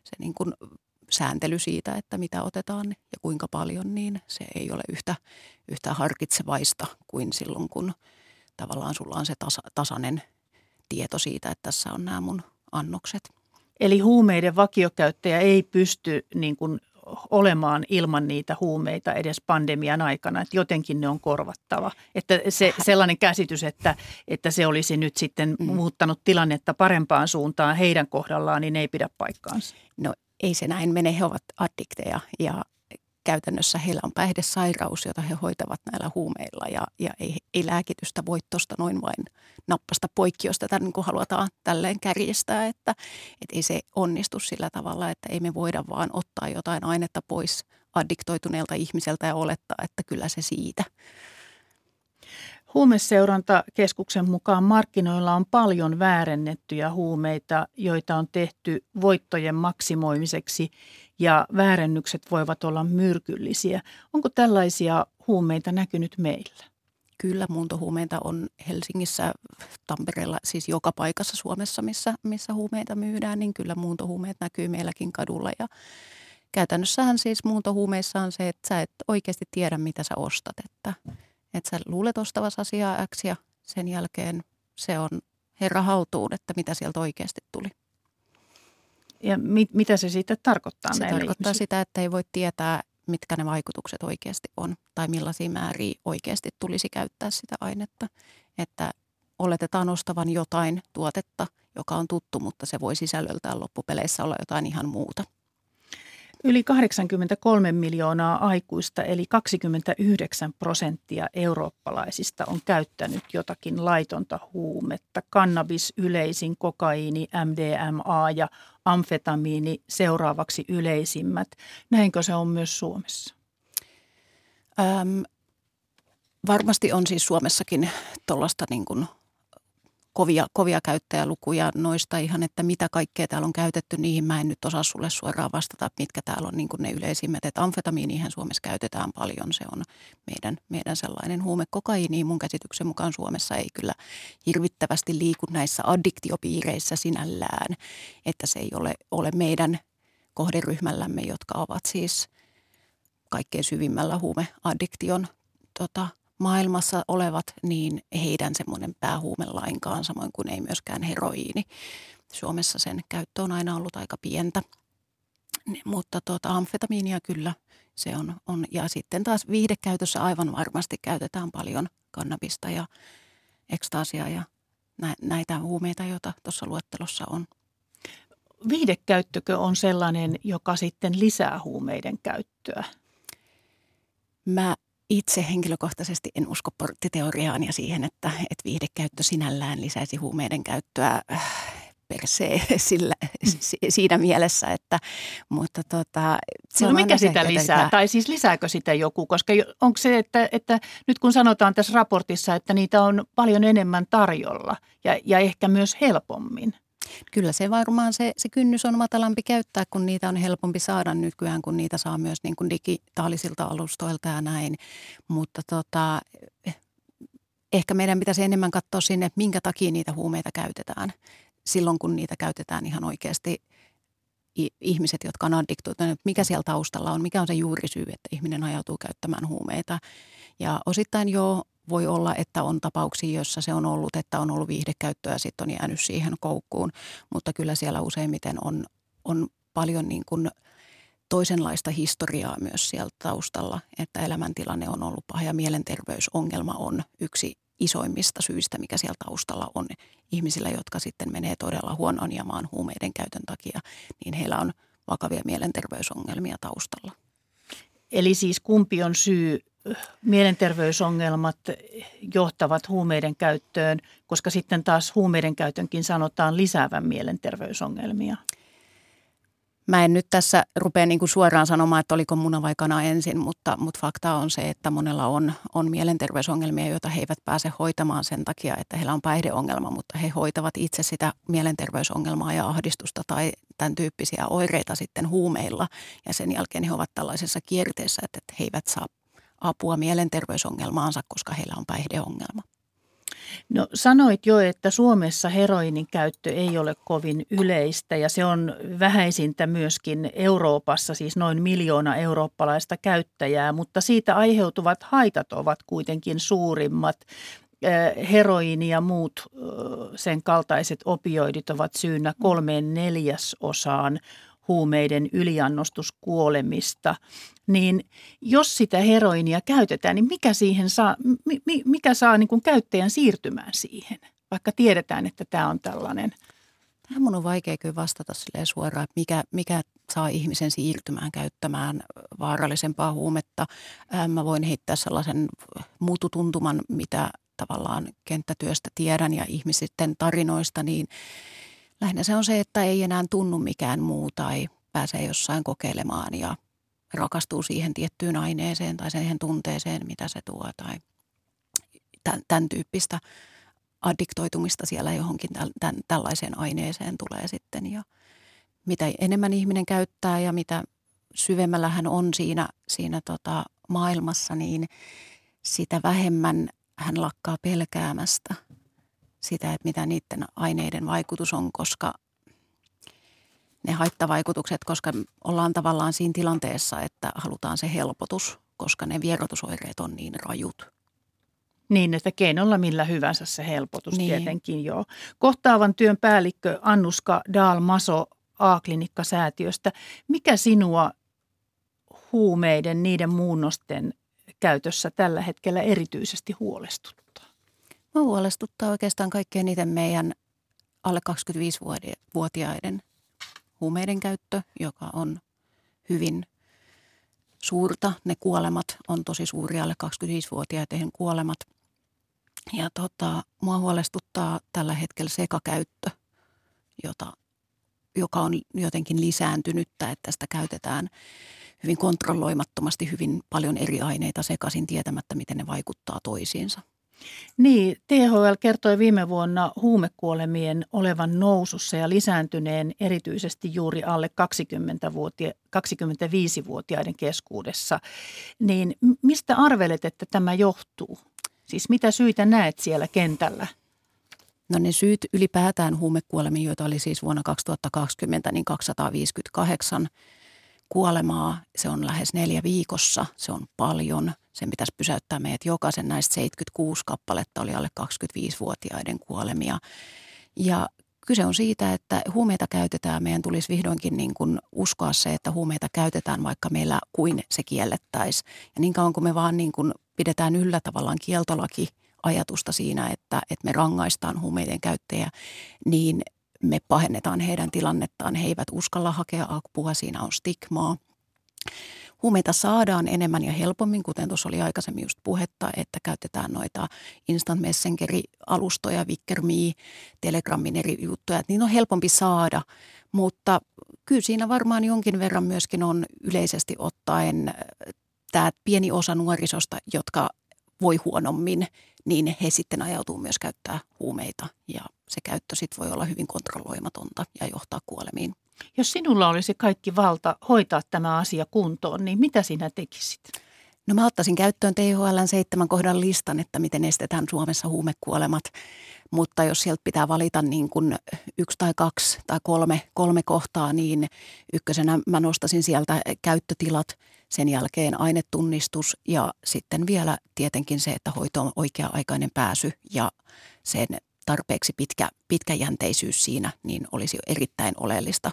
S5: se niin kuin sääntely siitä, että mitä otetaan ja kuinka paljon, niin se ei ole yhtä, yhtä harkitsevaista kuin silloin, kun tavallaan sulla on se tasa, tasainen tieto siitä, että tässä on nämä mun annokset.
S2: Eli huumeiden vakiokäyttäjä ei pysty niin kuin olemaan ilman niitä huumeita edes pandemian aikana, että jotenkin ne on korvattava. Että se sellainen käsitys, että, että se olisi nyt sitten mm. muuttanut tilannetta parempaan suuntaan heidän kohdallaan, niin ei pidä paikkaansa.
S5: No ei se näin mene, he ovat addikteja ja käytännössä heillä on päihdesairaus, jota he hoitavat näillä huumeilla ja, ja ei, ei lääkitystä voi tuosta noin vain nappasta poikki, jos tätä niin kuin halutaan tälleen kärjestää, että, että ei se onnistu sillä tavalla, että ei me voida vaan ottaa jotain ainetta pois addiktoituneelta ihmiseltä ja olettaa, että kyllä se siitä.
S2: Huumeseurantakeskuksen mukaan markkinoilla on paljon väärennettyjä huumeita, joita on tehty voittojen maksimoimiseksi ja väärennykset voivat olla myrkyllisiä. Onko tällaisia huumeita näkynyt meillä?
S5: Kyllä muuntohuumeita on Helsingissä, Tampereella, siis joka paikassa Suomessa, missä, missä huumeita myydään, niin kyllä muuntohuumeet näkyy meilläkin kadulla. Ja käytännössähän siis muuntohuumeissa on se, että sä et oikeasti tiedä, mitä sä ostat. Että, että sä luulet ostavasi asiaa X ja sen jälkeen se on herra haltuun, että mitä sieltä oikeasti tuli.
S2: Ja mit, mitä se sitten tarkoittaa
S5: Se tarkoittaa
S2: ihmisille?
S5: sitä, että ei voi tietää, mitkä ne vaikutukset oikeasti on tai millaisia määriä oikeasti tulisi käyttää sitä ainetta. Että oletetaan ostavan jotain tuotetta, joka on tuttu, mutta se voi sisällöltään loppupeleissä olla jotain ihan muuta.
S2: Yli 83 miljoonaa aikuista eli 29 prosenttia eurooppalaisista on käyttänyt jotakin laitonta huumetta. Kannabis yleisin, kokaiini, MDMA ja amfetamiini seuraavaksi yleisimmät. Näinkö se on myös Suomessa?
S5: Öm, varmasti on siis Suomessakin tuollaista niin kovia, kovia käyttäjälukuja noista ihan, että mitä kaikkea täällä on käytetty, niihin mä en nyt osaa sulle suoraan vastata, mitkä täällä on niin ne yleisimmät. Että amfetamiinihän Suomessa käytetään paljon, se on meidän, meidän sellainen huume. Kokaiini mun käsityksen mukaan Suomessa ei kyllä hirvittävästi liiku näissä addiktiopiireissä sinällään, että se ei ole, ole meidän kohderyhmällämme, jotka ovat siis kaikkein syvimmällä huumeaddiktion tota, maailmassa olevat, niin heidän semmoinen päähuume lainkaan, samoin kuin ei myöskään heroiini. Suomessa sen käyttö on aina ollut aika pientä, mutta tuota, amfetamiinia kyllä se on, on. Ja sitten taas viihdekäytössä aivan varmasti käytetään paljon kannabista ja ekstaasia ja näitä huumeita, joita tuossa luettelossa on.
S2: Viihdekäyttökö on sellainen, joka sitten lisää huumeiden käyttöä?
S5: Mä itse henkilökohtaisesti en usko porttiteoriaan ja siihen, että, että viihdekäyttö sinällään lisäisi huumeiden käyttöä äh, per se sillä, siinä mielessä, että mutta tota,
S2: se no mikä sitä lisää? Tätä... Tai siis lisääkö sitä joku? Koska onko se, että, että nyt kun sanotaan tässä raportissa, että niitä on paljon enemmän tarjolla ja, ja ehkä myös helpommin –
S5: Kyllä se varmaan se, se kynnys on matalampi käyttää, kun niitä on helpompi saada nykyään, kun niitä saa myös niin kuin digitaalisilta alustoilta ja näin. Mutta tota, ehkä meidän pitäisi enemmän katsoa sinne, että minkä takia niitä huumeita käytetään. Silloin, kun niitä käytetään ihan oikeasti ihmiset, jotka on addiktoituneet, mikä siellä taustalla on, mikä on se juurisyy, että ihminen ajautuu käyttämään huumeita. Ja osittain jo voi olla, että on tapauksia, joissa se on ollut, että on ollut viihdekäyttöä ja sitten on jäänyt siihen koukkuun. Mutta kyllä siellä useimmiten on, on paljon niin kuin toisenlaista historiaa myös sieltä taustalla, että elämäntilanne on ollut paha ja mielenterveysongelma on yksi isoimmista syistä, mikä siellä taustalla on ihmisillä, jotka sitten menee todella huonoon jamaan huumeiden käytön takia, niin heillä on vakavia mielenterveysongelmia taustalla.
S2: Eli siis kumpi on syy mielenterveysongelmat johtavat huumeiden käyttöön, koska sitten taas huumeiden käytönkin sanotaan lisäävän mielenterveysongelmia?
S5: Mä en nyt tässä rupea niin kuin suoraan sanomaan, että oliko muna vai kana ensin, mutta, mutta fakta on se, että monella on, on mielenterveysongelmia, joita he eivät pääse hoitamaan sen takia, että heillä on päihdeongelma, mutta he hoitavat itse sitä mielenterveysongelmaa ja ahdistusta tai tämän tyyppisiä oireita sitten huumeilla. Ja sen jälkeen he ovat tällaisessa kierteessä, että he eivät saa apua mielenterveysongelmaansa, koska heillä on päihdeongelma.
S2: No sanoit jo, että Suomessa heroinin käyttö ei ole kovin yleistä ja se on vähäisintä myöskin Euroopassa, siis noin miljoona eurooppalaista käyttäjää, mutta siitä aiheutuvat haitat ovat kuitenkin suurimmat. Heroini ja muut sen kaltaiset opioidit ovat syynä kolmeen neljäsosaan huumeiden yliannostuskuolemista, niin jos sitä heroinia käytetään, niin mikä, siihen saa, mikä saa niin kuin käyttäjän siirtymään siihen, vaikka tiedetään, että tämä on tällainen –
S5: Tähän mun on vaikea kyllä vastata suoraan, että mikä, mikä saa ihmisen siirtymään käyttämään vaarallisempaa huumetta. Mä voin heittää sellaisen muututuntuman, mitä tavallaan kenttätyöstä tiedän ja ihmisten tarinoista, niin Lähinnä se on se, että ei enää tunnu mikään muu tai pääsee jossain kokeilemaan ja rakastuu siihen tiettyyn aineeseen tai siihen tunteeseen, mitä se tuo tai tämän, tyyppistä addiktoitumista siellä johonkin tämän, tällaiseen aineeseen tulee sitten. Ja mitä enemmän ihminen käyttää ja mitä syvemmällä hän on siinä, siinä tota maailmassa, niin sitä vähemmän hän lakkaa pelkäämästä – sitä, että mitä niiden aineiden vaikutus on, koska ne haittavaikutukset, koska ollaan tavallaan siinä tilanteessa, että halutaan se helpotus, koska ne vierotusoireet on niin rajut.
S2: Niin, että keinolla millä hyvänsä se helpotus niin. tietenkin joo. Kohtaavan työn päällikkö Annuska Daal-Maso A-klinikkasäätiöstä. Mikä sinua huumeiden, niiden muunnosten käytössä tällä hetkellä erityisesti huolestuttaa?
S5: Mä huolestuttaa oikeastaan kaikkein niiden meidän alle 25-vuotiaiden huumeiden käyttö, joka on hyvin suurta. Ne kuolemat on tosi suuria alle 25-vuotiaiden kuolemat. Ja tota, mua huolestuttaa tällä hetkellä sekakäyttö, jota, joka on jotenkin lisääntynyttä, että sitä käytetään hyvin kontrolloimattomasti hyvin paljon eri aineita sekaisin tietämättä, miten ne vaikuttaa toisiinsa.
S2: Niin, THL kertoi viime vuonna huumekuolemien olevan nousussa ja lisääntyneen erityisesti juuri alle 20-vuotia, 25-vuotiaiden keskuudessa. Niin mistä arvelet, että tämä johtuu? Siis mitä syitä näet siellä kentällä?
S5: No ne syyt ylipäätään huumekuolemiin, joita oli siis vuonna 2020, niin 258 kuolemaa. Se on lähes neljä viikossa, se on paljon. Sen pitäisi pysäyttää meidät jokaisen näistä 76 kappaletta oli alle 25-vuotiaiden kuolemia. Ja kyse on siitä, että huumeita käytetään. Meidän tulisi vihdoinkin niin kuin uskoa se, että huumeita käytetään, vaikka meillä kuin se kiellettäisiin. Ja niin kauan kuin me vaan niin kuin pidetään yllä tavallaan kieltolaki ajatusta siinä, että, että me rangaistaan huumeiden käyttäjä, niin me pahennetaan heidän tilannettaan. He eivät uskalla hakea apua, siinä on stigmaa. Huumeita saadaan enemmän ja helpommin, kuten tuossa oli aikaisemmin just puhetta, että käytetään noita instant messengeri-alustoja, Wickerme, Telegrammin eri juttuja, että niin on helpompi saada, mutta kyllä siinä varmaan jonkin verran myöskin on yleisesti ottaen tämä pieni osa nuorisosta, jotka voi huonommin, niin he sitten ajautuu myös käyttää huumeita ja se käyttö sitten voi olla hyvin kontrolloimatonta ja johtaa kuolemiin.
S2: Jos sinulla olisi kaikki valta hoitaa tämä asia kuntoon, niin mitä sinä tekisit?
S5: No mä ottaisin käyttöön THLn seitsemän kohdan listan, että miten estetään Suomessa huumekuolemat. Mutta jos sieltä pitää valita niin kuin yksi tai kaksi tai kolme, kolme kohtaa, niin ykkösenä mä nostasin sieltä käyttötilat, sen jälkeen ainetunnistus ja sitten vielä tietenkin se, että hoito on oikea-aikainen pääsy ja sen tarpeeksi pitkä, pitkäjänteisyys siinä, niin olisi erittäin oleellista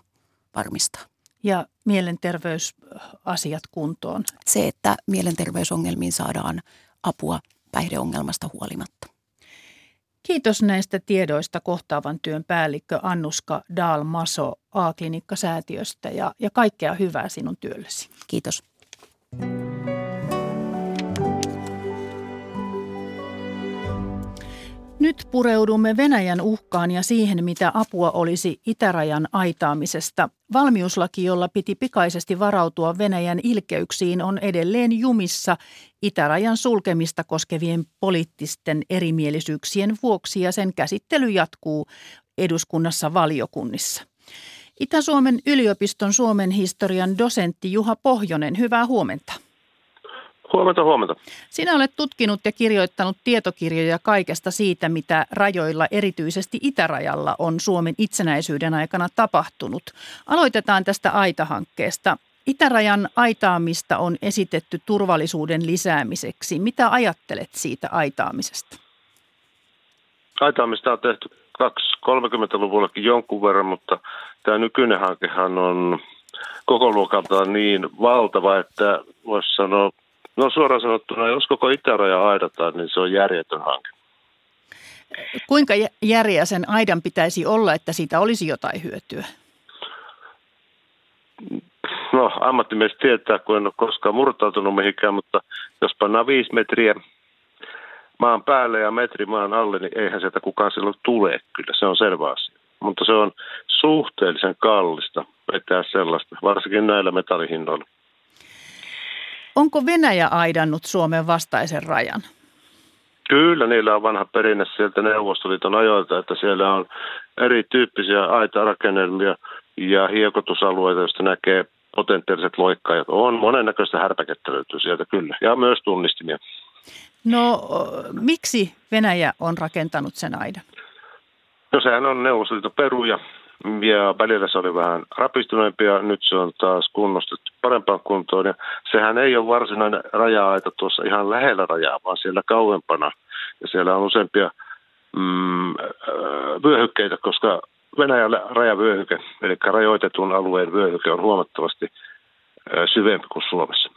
S5: varmistaa.
S2: Ja mielenterveysasiat kuntoon.
S5: Se, että mielenterveysongelmiin saadaan apua päihdeongelmasta huolimatta.
S2: Kiitos näistä tiedoista kohtaavan työn päällikkö Annuska Daal-Maso A-klinikkasäätiöstä ja, ja kaikkea hyvää sinun työllesi.
S5: Kiitos.
S2: Nyt pureudumme Venäjän uhkaan ja siihen, mitä apua olisi itärajan aitaamisesta. Valmiuslaki, jolla piti pikaisesti varautua Venäjän ilkeyksiin, on edelleen jumissa itärajan sulkemista koskevien poliittisten erimielisyyksien vuoksi ja sen käsittely jatkuu eduskunnassa valiokunnissa. Itä-Suomen yliopiston Suomen historian dosentti Juha Pohjonen, hyvää huomenta.
S6: Huomenta, huomenta.
S2: Sinä olet tutkinut ja kirjoittanut tietokirjoja kaikesta siitä, mitä rajoilla, erityisesti itärajalla, on Suomen itsenäisyyden aikana tapahtunut. Aloitetaan tästä aitahankkeesta. Itärajan aitaamista on esitetty turvallisuuden lisäämiseksi. Mitä ajattelet siitä aitaamisesta?
S6: Aitaamista on tehty 30-luvullakin jonkun verran, mutta tämä nykyinen hankehan on koko luokaltaan niin valtava, että voisi sanoa No suoraan sanottuna, jos koko itäraja aidataan, niin se on järjetön hanke.
S2: Kuinka järjeä sen aidan pitäisi olla, että siitä olisi jotain hyötyä?
S6: No ammattimies tietää, kun en ole koskaan murtautunut mihinkään, mutta jos pannaan viisi metriä maan päälle ja metri maan alle, niin eihän sieltä kukaan silloin tule. Kyllä se on selvä asia. Mutta se on suhteellisen kallista vetää sellaista, varsinkin näillä metallihinnoilla.
S2: Onko Venäjä aidannut Suomen vastaisen rajan?
S6: Kyllä, niillä on vanha perinne sieltä Neuvostoliiton ajoilta, että siellä on erityyppisiä aitarakennelmia ja hiekotusalueita, joista näkee potentiaaliset loikkaajat. On monennäköistä härpäkettä löytyy sieltä kyllä, ja myös tunnistimia.
S2: No, miksi Venäjä on rakentanut sen aidan?
S6: No sehän on Neuvostoliiton peruja ja välillä se oli vähän rapistuneempi ja nyt se on taas kunnostettu parempaan kuntoon. Ja sehän ei ole varsinainen raja-aita tuossa ihan lähellä rajaa, vaan siellä kauempana. Ja siellä on useampia mm, äh, vyöhykkeitä, koska Venäjän rajavyöhyke, eli rajoitetun alueen vyöhyke on huomattavasti äh, syvempi kuin Suomessa.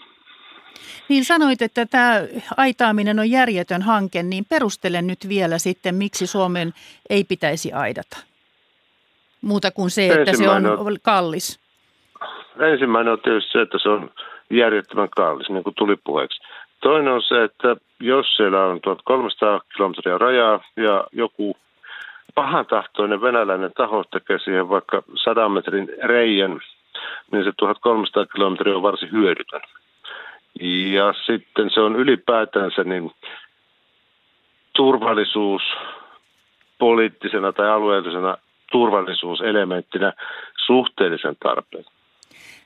S2: Niin sanoit, että tämä aitaaminen on järjetön hanke, niin perustele nyt vielä sitten, miksi Suomen ei pitäisi aidata. Muuta kuin se, että se on, on kallis.
S6: Ensimmäinen on tietysti se, että se on järjettömän kallis, niin kuin tuli puheeksi. Toinen on se, että jos siellä on 1300 kilometriä rajaa ja joku pahantahtoinen venäläinen taho tekee siihen vaikka 100 metrin reijän, niin se 1300 kilometriä on varsin hyödytön. Ja sitten se on ylipäätänsä niin turvallisuus poliittisena tai alueellisena turvallisuuselementtinä suhteellisen tarpeen.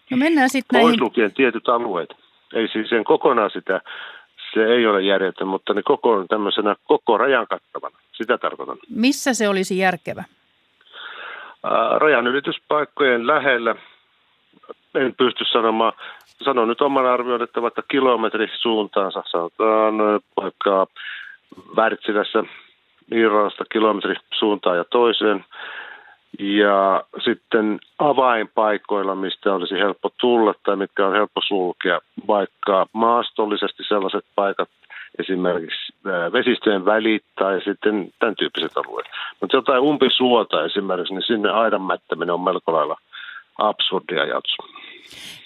S2: No mennään sitten näihin...
S6: Pois lukien tietyt alueet. Ei siis sen kokonaan sitä, se ei ole järjetön, mutta ne koko tämmöisenä koko rajan kattavana. Sitä tarkoitan.
S2: Missä se olisi järkevä?
S6: Rajanylityspaikkojen lähellä en pysty sanomaan, sanon nyt oman arvion, että vaikka kilometri suuntaansa, sanotaan vaikka Wärtsilässä Iirolasta kilometri suuntaan ja toiseen, ja sitten avainpaikoilla, mistä olisi helppo tulla tai mitkä on helppo sulkea, vaikka maastollisesti sellaiset paikat, esimerkiksi vesistöjen välit tai sitten tämän tyyppiset alueet. Mutta jotain umpisuota esimerkiksi, niin sinne aidan mättäminen on melko lailla absurdia ajatus.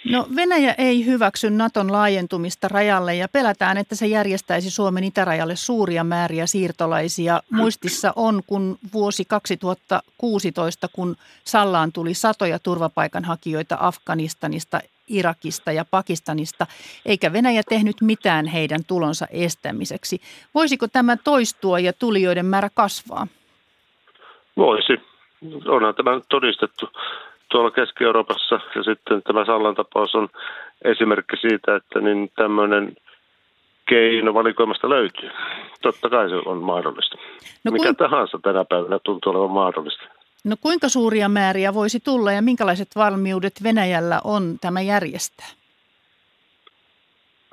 S2: No Venäjä ei hyväksy Naton laajentumista rajalle ja pelätään, että se järjestäisi Suomen itärajalle suuria määriä siirtolaisia. Muistissa on, kun vuosi 2016, kun Sallaan tuli satoja turvapaikanhakijoita Afganistanista, Irakista ja Pakistanista, eikä Venäjä tehnyt mitään heidän tulonsa estämiseksi. Voisiko tämä toistua ja tulijoiden määrä kasvaa?
S6: Voisi. Onhan tämä todistettu tuolla Keski-Euroopassa ja sitten tämä Sallan tapaus on esimerkki siitä, että niin tämmöinen keino valikoimasta löytyy. Totta kai se on mahdollista. No Mikä kuin... tahansa tänä päivänä tuntuu olevan mahdollista.
S2: No kuinka suuria määriä voisi tulla ja minkälaiset valmiudet Venäjällä on tämä järjestää?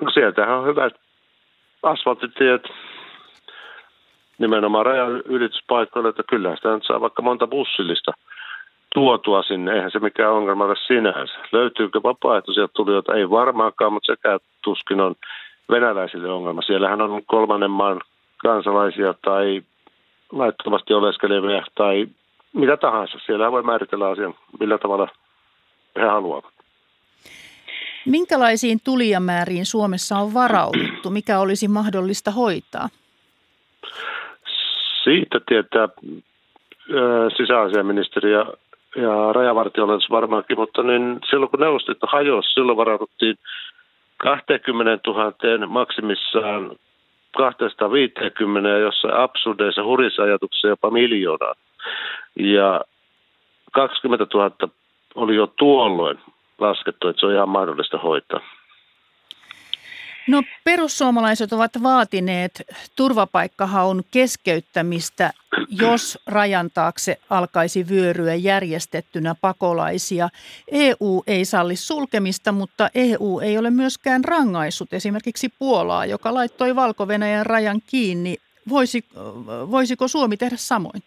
S6: No sieltähän on hyvät asfalttitiet, nimenomaan rajan ylityspaikoille, että kyllähän sitä nyt saa vaikka monta bussillista – tuotua sinne. Eihän se mikään ongelma ole sinänsä. Löytyykö vapaaehtoisia tulijoita? Ei varmaankaan, mutta sekä tuskin on venäläisille ongelma. Siellähän on kolmannen maan kansalaisia tai laittomasti oleskelevia tai mitä tahansa. Siellä voi määritellä asian millä tavalla he haluavat.
S2: Minkälaisiin tulijamääriin Suomessa on varauduttu? Mikä olisi mahdollista hoitaa?
S6: Siitä tietää sisäasiaministeri ja ja rajavartiolaitos varmaankin, mutta niin silloin kun neuvostoliitto hajosi, silloin varauduttiin 20 000 maksimissaan 250 ja jossain absurdeissa hurissa ajatuksissa jopa miljoonaa. Ja 20 000 oli jo tuolloin laskettu, että se on ihan mahdollista hoitaa.
S2: No perussuomalaiset ovat vaatineet turvapaikkahaun keskeyttämistä, jos rajan taakse alkaisi vyöryä järjestettynä pakolaisia. EU ei salli sulkemista, mutta EU ei ole myöskään rangaissut esimerkiksi Puolaa, joka laittoi valko rajan kiinni. Voisi, voisiko Suomi tehdä samoin?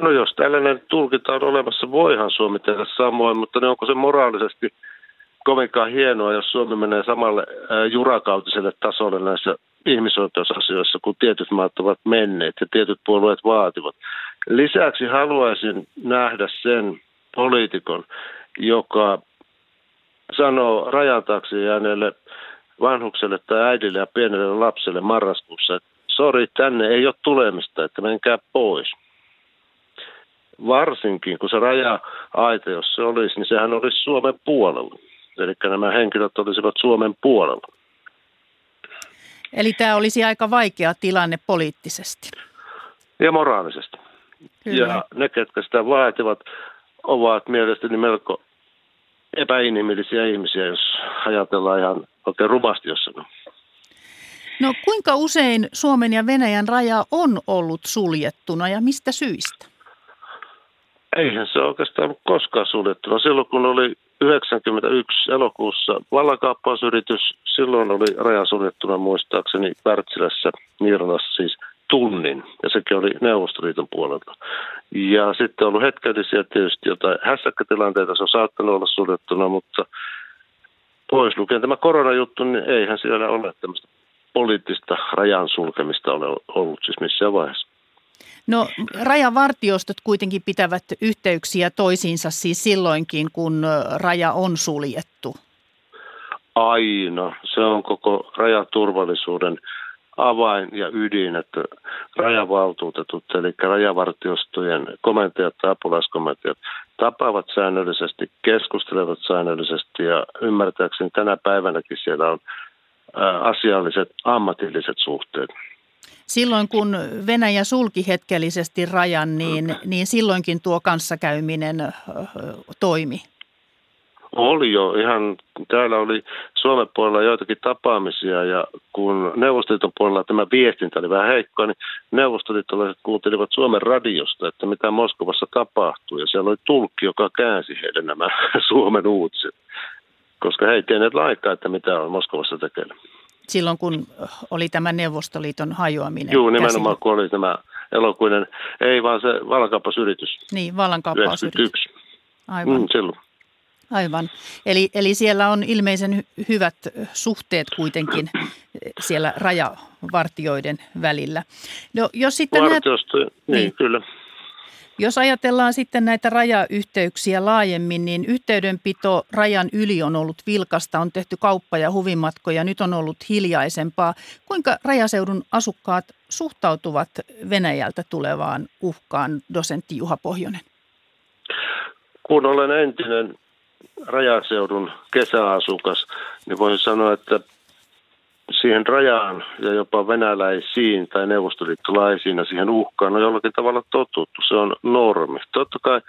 S6: No jos tällainen tulkinta on olemassa, voihan Suomi tehdä samoin, mutta ne onko se moraalisesti – kovinkaan hienoa, jos Suomi menee samalle jurakautiselle tasolle näissä ihmisoikeusasioissa, kun tietyt maat ovat menneet ja tietyt puolueet vaativat. Lisäksi haluaisin nähdä sen poliitikon, joka sanoo rajan taakse jääneelle vanhukselle tai äidille ja pienelle lapselle marraskuussa, että sori, tänne ei ole tulemista, että menkää pois. Varsinkin, kun se raja-aita, jos se olisi, niin sehän olisi Suomen puolella. Eli nämä henkilöt olisivat Suomen puolella.
S2: Eli tämä olisi aika vaikea tilanne poliittisesti.
S6: Ja moraalisesti. Kyllä. Ja ne, ketkä sitä vaativat, ovat mielestäni melko epäinhimillisiä ihmisiä, jos ajatellaan ihan oikein rumasti, jos sanoo.
S2: No kuinka usein Suomen ja Venäjän raja on ollut suljettuna ja mistä syistä?
S6: Eihän se oikeastaan koskaan suljettuna. Silloin kun oli 91 elokuussa vallankaappausyritys. Silloin oli raja suljettuna muistaakseni Wärtsilässä, Niiralassa siis tunnin, ja sekin oli Neuvostoliiton puolelta. Ja sitten on ollut hetkellisiä tietysti jotain hässäkkätilanteita, se on saattanut olla suljettuna, mutta pois lukien tämä koronajuttu, niin eihän siellä ole tämmöistä poliittista rajan sulkemista ole ollut siis missään vaiheessa.
S2: No rajavartiostot kuitenkin pitävät yhteyksiä toisiinsa siis silloinkin, kun raja on suljettu.
S6: Aina. Se on koko rajaturvallisuuden avain ja ydin, että rajavaltuutetut, eli rajavartiostojen komentajat ja apulaiskomentajat tapaavat säännöllisesti, keskustelevat säännöllisesti ja ymmärtääkseni tänä päivänäkin siellä on asialliset ammatilliset suhteet.
S2: Silloin kun Venäjä sulki hetkellisesti rajan, niin, niin silloinkin tuo kanssakäyminen toimi.
S6: Oli jo ihan, täällä oli Suomen puolella joitakin tapaamisia ja kun Neuvostoliiton puolella tämä viestintä oli vähän heikkoa, niin neuvostoliittolaiset kuuntelivat Suomen radiosta, että mitä Moskovassa tapahtuu ja siellä oli tulkki, joka käänsi heille nämä Suomen uutiset, koska he ei tienneet lainkaan, että mitä on Moskovassa tekeillä.
S2: Silloin kun oli tämä Neuvostoliiton hajoaminen.
S6: Joo, nimenomaan kun oli tämä elokuinen, ei vaan se vallankaappausyritys.
S2: Niin, vallankaappausyritys.
S6: Aivan. Mm, silloin.
S2: Aivan. Eli, eli siellä on ilmeisen hyvät suhteet kuitenkin siellä rajavartioiden välillä. No, jos sitten
S6: Vartiosta, näet, niin, niin, kyllä.
S2: Jos ajatellaan sitten näitä rajayhteyksiä laajemmin, niin yhteydenpito rajan yli on ollut vilkasta, on tehty kauppa- ja huvimatkoja, nyt on ollut hiljaisempaa. Kuinka rajaseudun asukkaat suhtautuvat Venäjältä tulevaan uhkaan, dosentti Juha Pohjonen?
S6: Kun olen entinen rajaseudun kesäasukas, niin voisin sanoa, että siihen rajaan ja jopa venäläisiin tai neuvostoliittolaisiin ja siihen uhkaan on jollakin tavalla totuttu. Se on normi. Totta kai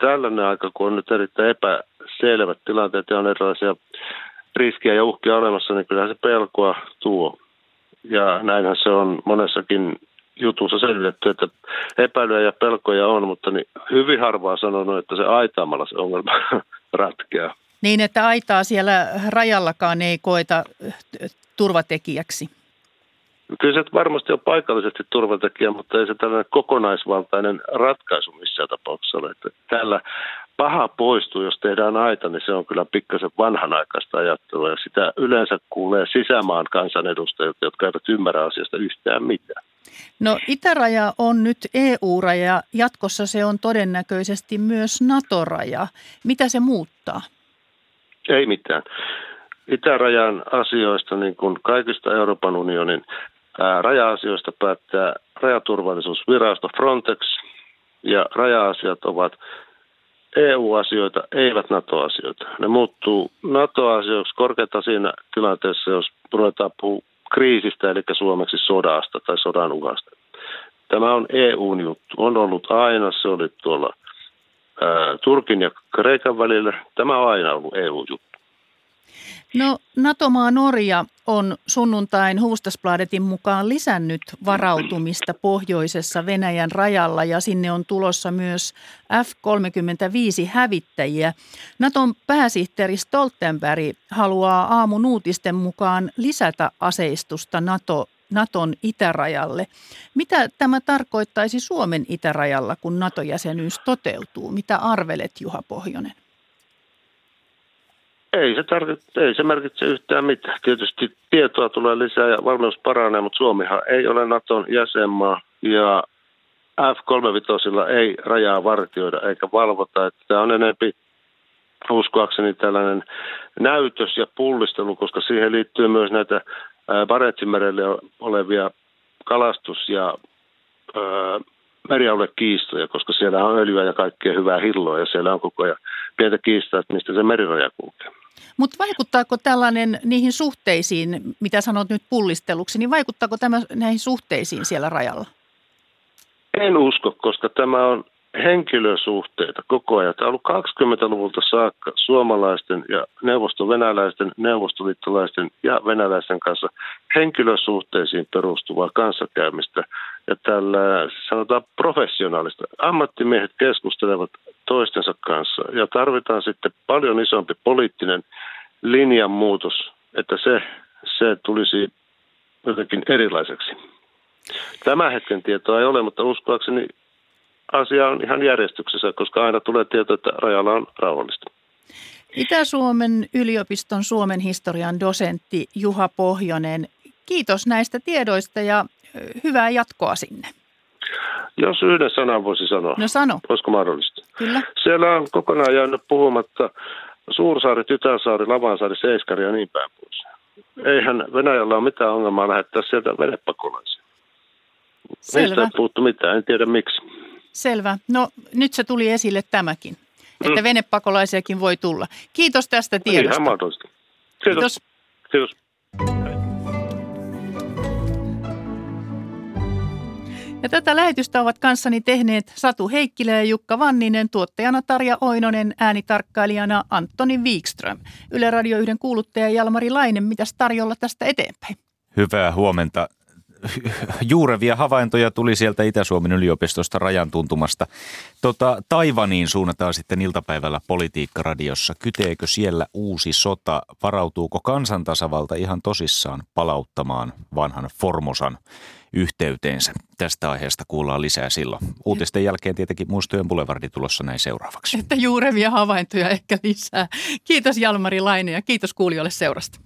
S6: tällainen aika, kun on nyt erittäin epäselvät tilanteet ja on erilaisia riskiä ja uhkia olemassa, niin kyllähän se pelkoa tuo. Ja näinhän se on monessakin jutussa selvitetty, että epäilyjä ja pelkoja on, mutta niin hyvin harvaa sanonut, että se aitaamalla se ongelma ratkeaa.
S2: Niin, että aitaa siellä rajallakaan ei koeta turvatekijäksi.
S6: Kyllä se varmasti on paikallisesti turvatekijä, mutta ei se tällainen kokonaisvaltainen ratkaisu missään tapauksessa ole. Että tällä paha poistuu, jos tehdään aita, niin se on kyllä pikkasen vanhanaikaista ajattelua. Ja sitä yleensä kuulee sisämaan kansanedustajat, jotka eivät ymmärrä asiasta yhtään mitään.
S2: No itäraja on nyt EU-raja, jatkossa se on todennäköisesti myös NATO-raja. Mitä se muuttaa?
S6: Ei mitään. Itärajan asioista, niin kuin kaikista Euroopan unionin raja-asioista päättää rajaturvallisuusvirasto Frontex, ja raja-asiat ovat EU-asioita, eivät NATO-asioita. Ne muuttuu NATO-asioiksi korkeinta siinä tilanteessa, jos ruvetaan puhua kriisistä, eli suomeksi sodasta tai sodan uhasta. Tämä on EUn juttu. On ollut aina, se oli tuolla ää, Turkin ja Kreikan välillä. Tämä on aina ollut EU-juttu.
S2: No NATO-maa Norja on sunnuntain Hufvudstadsbladetin mukaan lisännyt varautumista pohjoisessa Venäjän rajalla ja sinne on tulossa myös F-35 hävittäjiä. Naton pääsihteeri Stoltenberg haluaa aamun uutisten mukaan lisätä aseistusta NATO, Naton itärajalle. Mitä tämä tarkoittaisi Suomen itärajalla, kun NATO-jäsenyys toteutuu? Mitä arvelet, Juha Pohjonen?
S6: Ei se, tarvitse, ei se merkitse yhtään mitään. Tietysti tietoa tulee lisää ja valmius paranee, mutta Suomihan ei ole Naton jäsenmaa ja F-35 ei rajaa vartioida eikä valvota. Että tämä on enempi uskoakseni tällainen näytös ja pullistelu, koska siihen liittyy myös näitä Barentsinmerelle olevia kalastus- ja merialuekiistoja, koska siellä on öljyä ja kaikkea hyvää hilloa ja siellä on koko ajan pientä kiistaa, että mistä se meriraja kulkee.
S2: Mutta vaikuttaako tällainen niihin suhteisiin, mitä sanot nyt pullisteluksi, niin vaikuttaako tämä näihin suhteisiin siellä rajalla?
S6: En usko, koska tämä on henkilösuhteita koko ajan. Tämä on ollut 20-luvulta saakka suomalaisten ja neuvostovenäläisten, neuvostoliittolaisten ja venäläisten kanssa henkilösuhteisiin perustuvaa kanssakäymistä. Ja tällä sanotaan professionaalista. Ammattimiehet keskustelevat toistensa kanssa ja tarvitaan sitten paljon isompi poliittinen linjanmuutos, että se, se tulisi jotenkin erilaiseksi. Tämä hetken tietoa ei ole, mutta uskoakseni asia on ihan järjestyksessä, koska aina tulee tieto, että rajalla on rauhallista.
S2: Itä-Suomen yliopiston Suomen historian dosentti Juha Pohjonen, kiitos näistä tiedoista ja hyvää jatkoa sinne.
S6: Jos yhden sanan voisi sanoa.
S2: No sano.
S6: Olisiko mahdollista?
S2: Kyllä.
S6: Siellä on kokonaan jäänyt puhumatta Suursaari, Tytärsaari, Lavansaari, Seiskari ja niin päin pois. Eihän Venäjällä ole mitään ongelmaa lähettää sieltä venepakolaisia. Selvä. Niistä ei puhuttu mitään, en tiedä miksi.
S2: Selvä. No nyt se tuli esille tämäkin, että mm. venepakolaisiakin voi tulla. Kiitos tästä tiedosta.
S6: Ihan. Kiitos. Kiitos. Kiitos.
S2: Ja tätä lähetystä ovat kanssani tehneet Satu Heikkilä ja Jukka Vanninen, tuottajana Tarja Oinonen, äänitarkkailijana Antoni Wikström. Yle Radio 1 kuuluttaja Jalmari Lainen, mitäs tarjolla tästä eteenpäin?
S7: Hyvää huomenta juurevia havaintoja tuli sieltä Itä-Suomen yliopistosta rajan tuntumasta. Tota, Taivaniin suunnataan sitten iltapäivällä politiikkaradiossa. Kyteekö siellä uusi sota? Varautuuko kansantasavalta ihan tosissaan palauttamaan vanhan Formosan yhteyteensä? Tästä aiheesta kuullaan lisää silloin. Uutisten jälkeen tietenkin muistojen Boulevardi tulossa näin seuraavaksi.
S2: Että juurevia havaintoja ehkä lisää. Kiitos Jalmari Laine ja kiitos kuulijoille seurasta.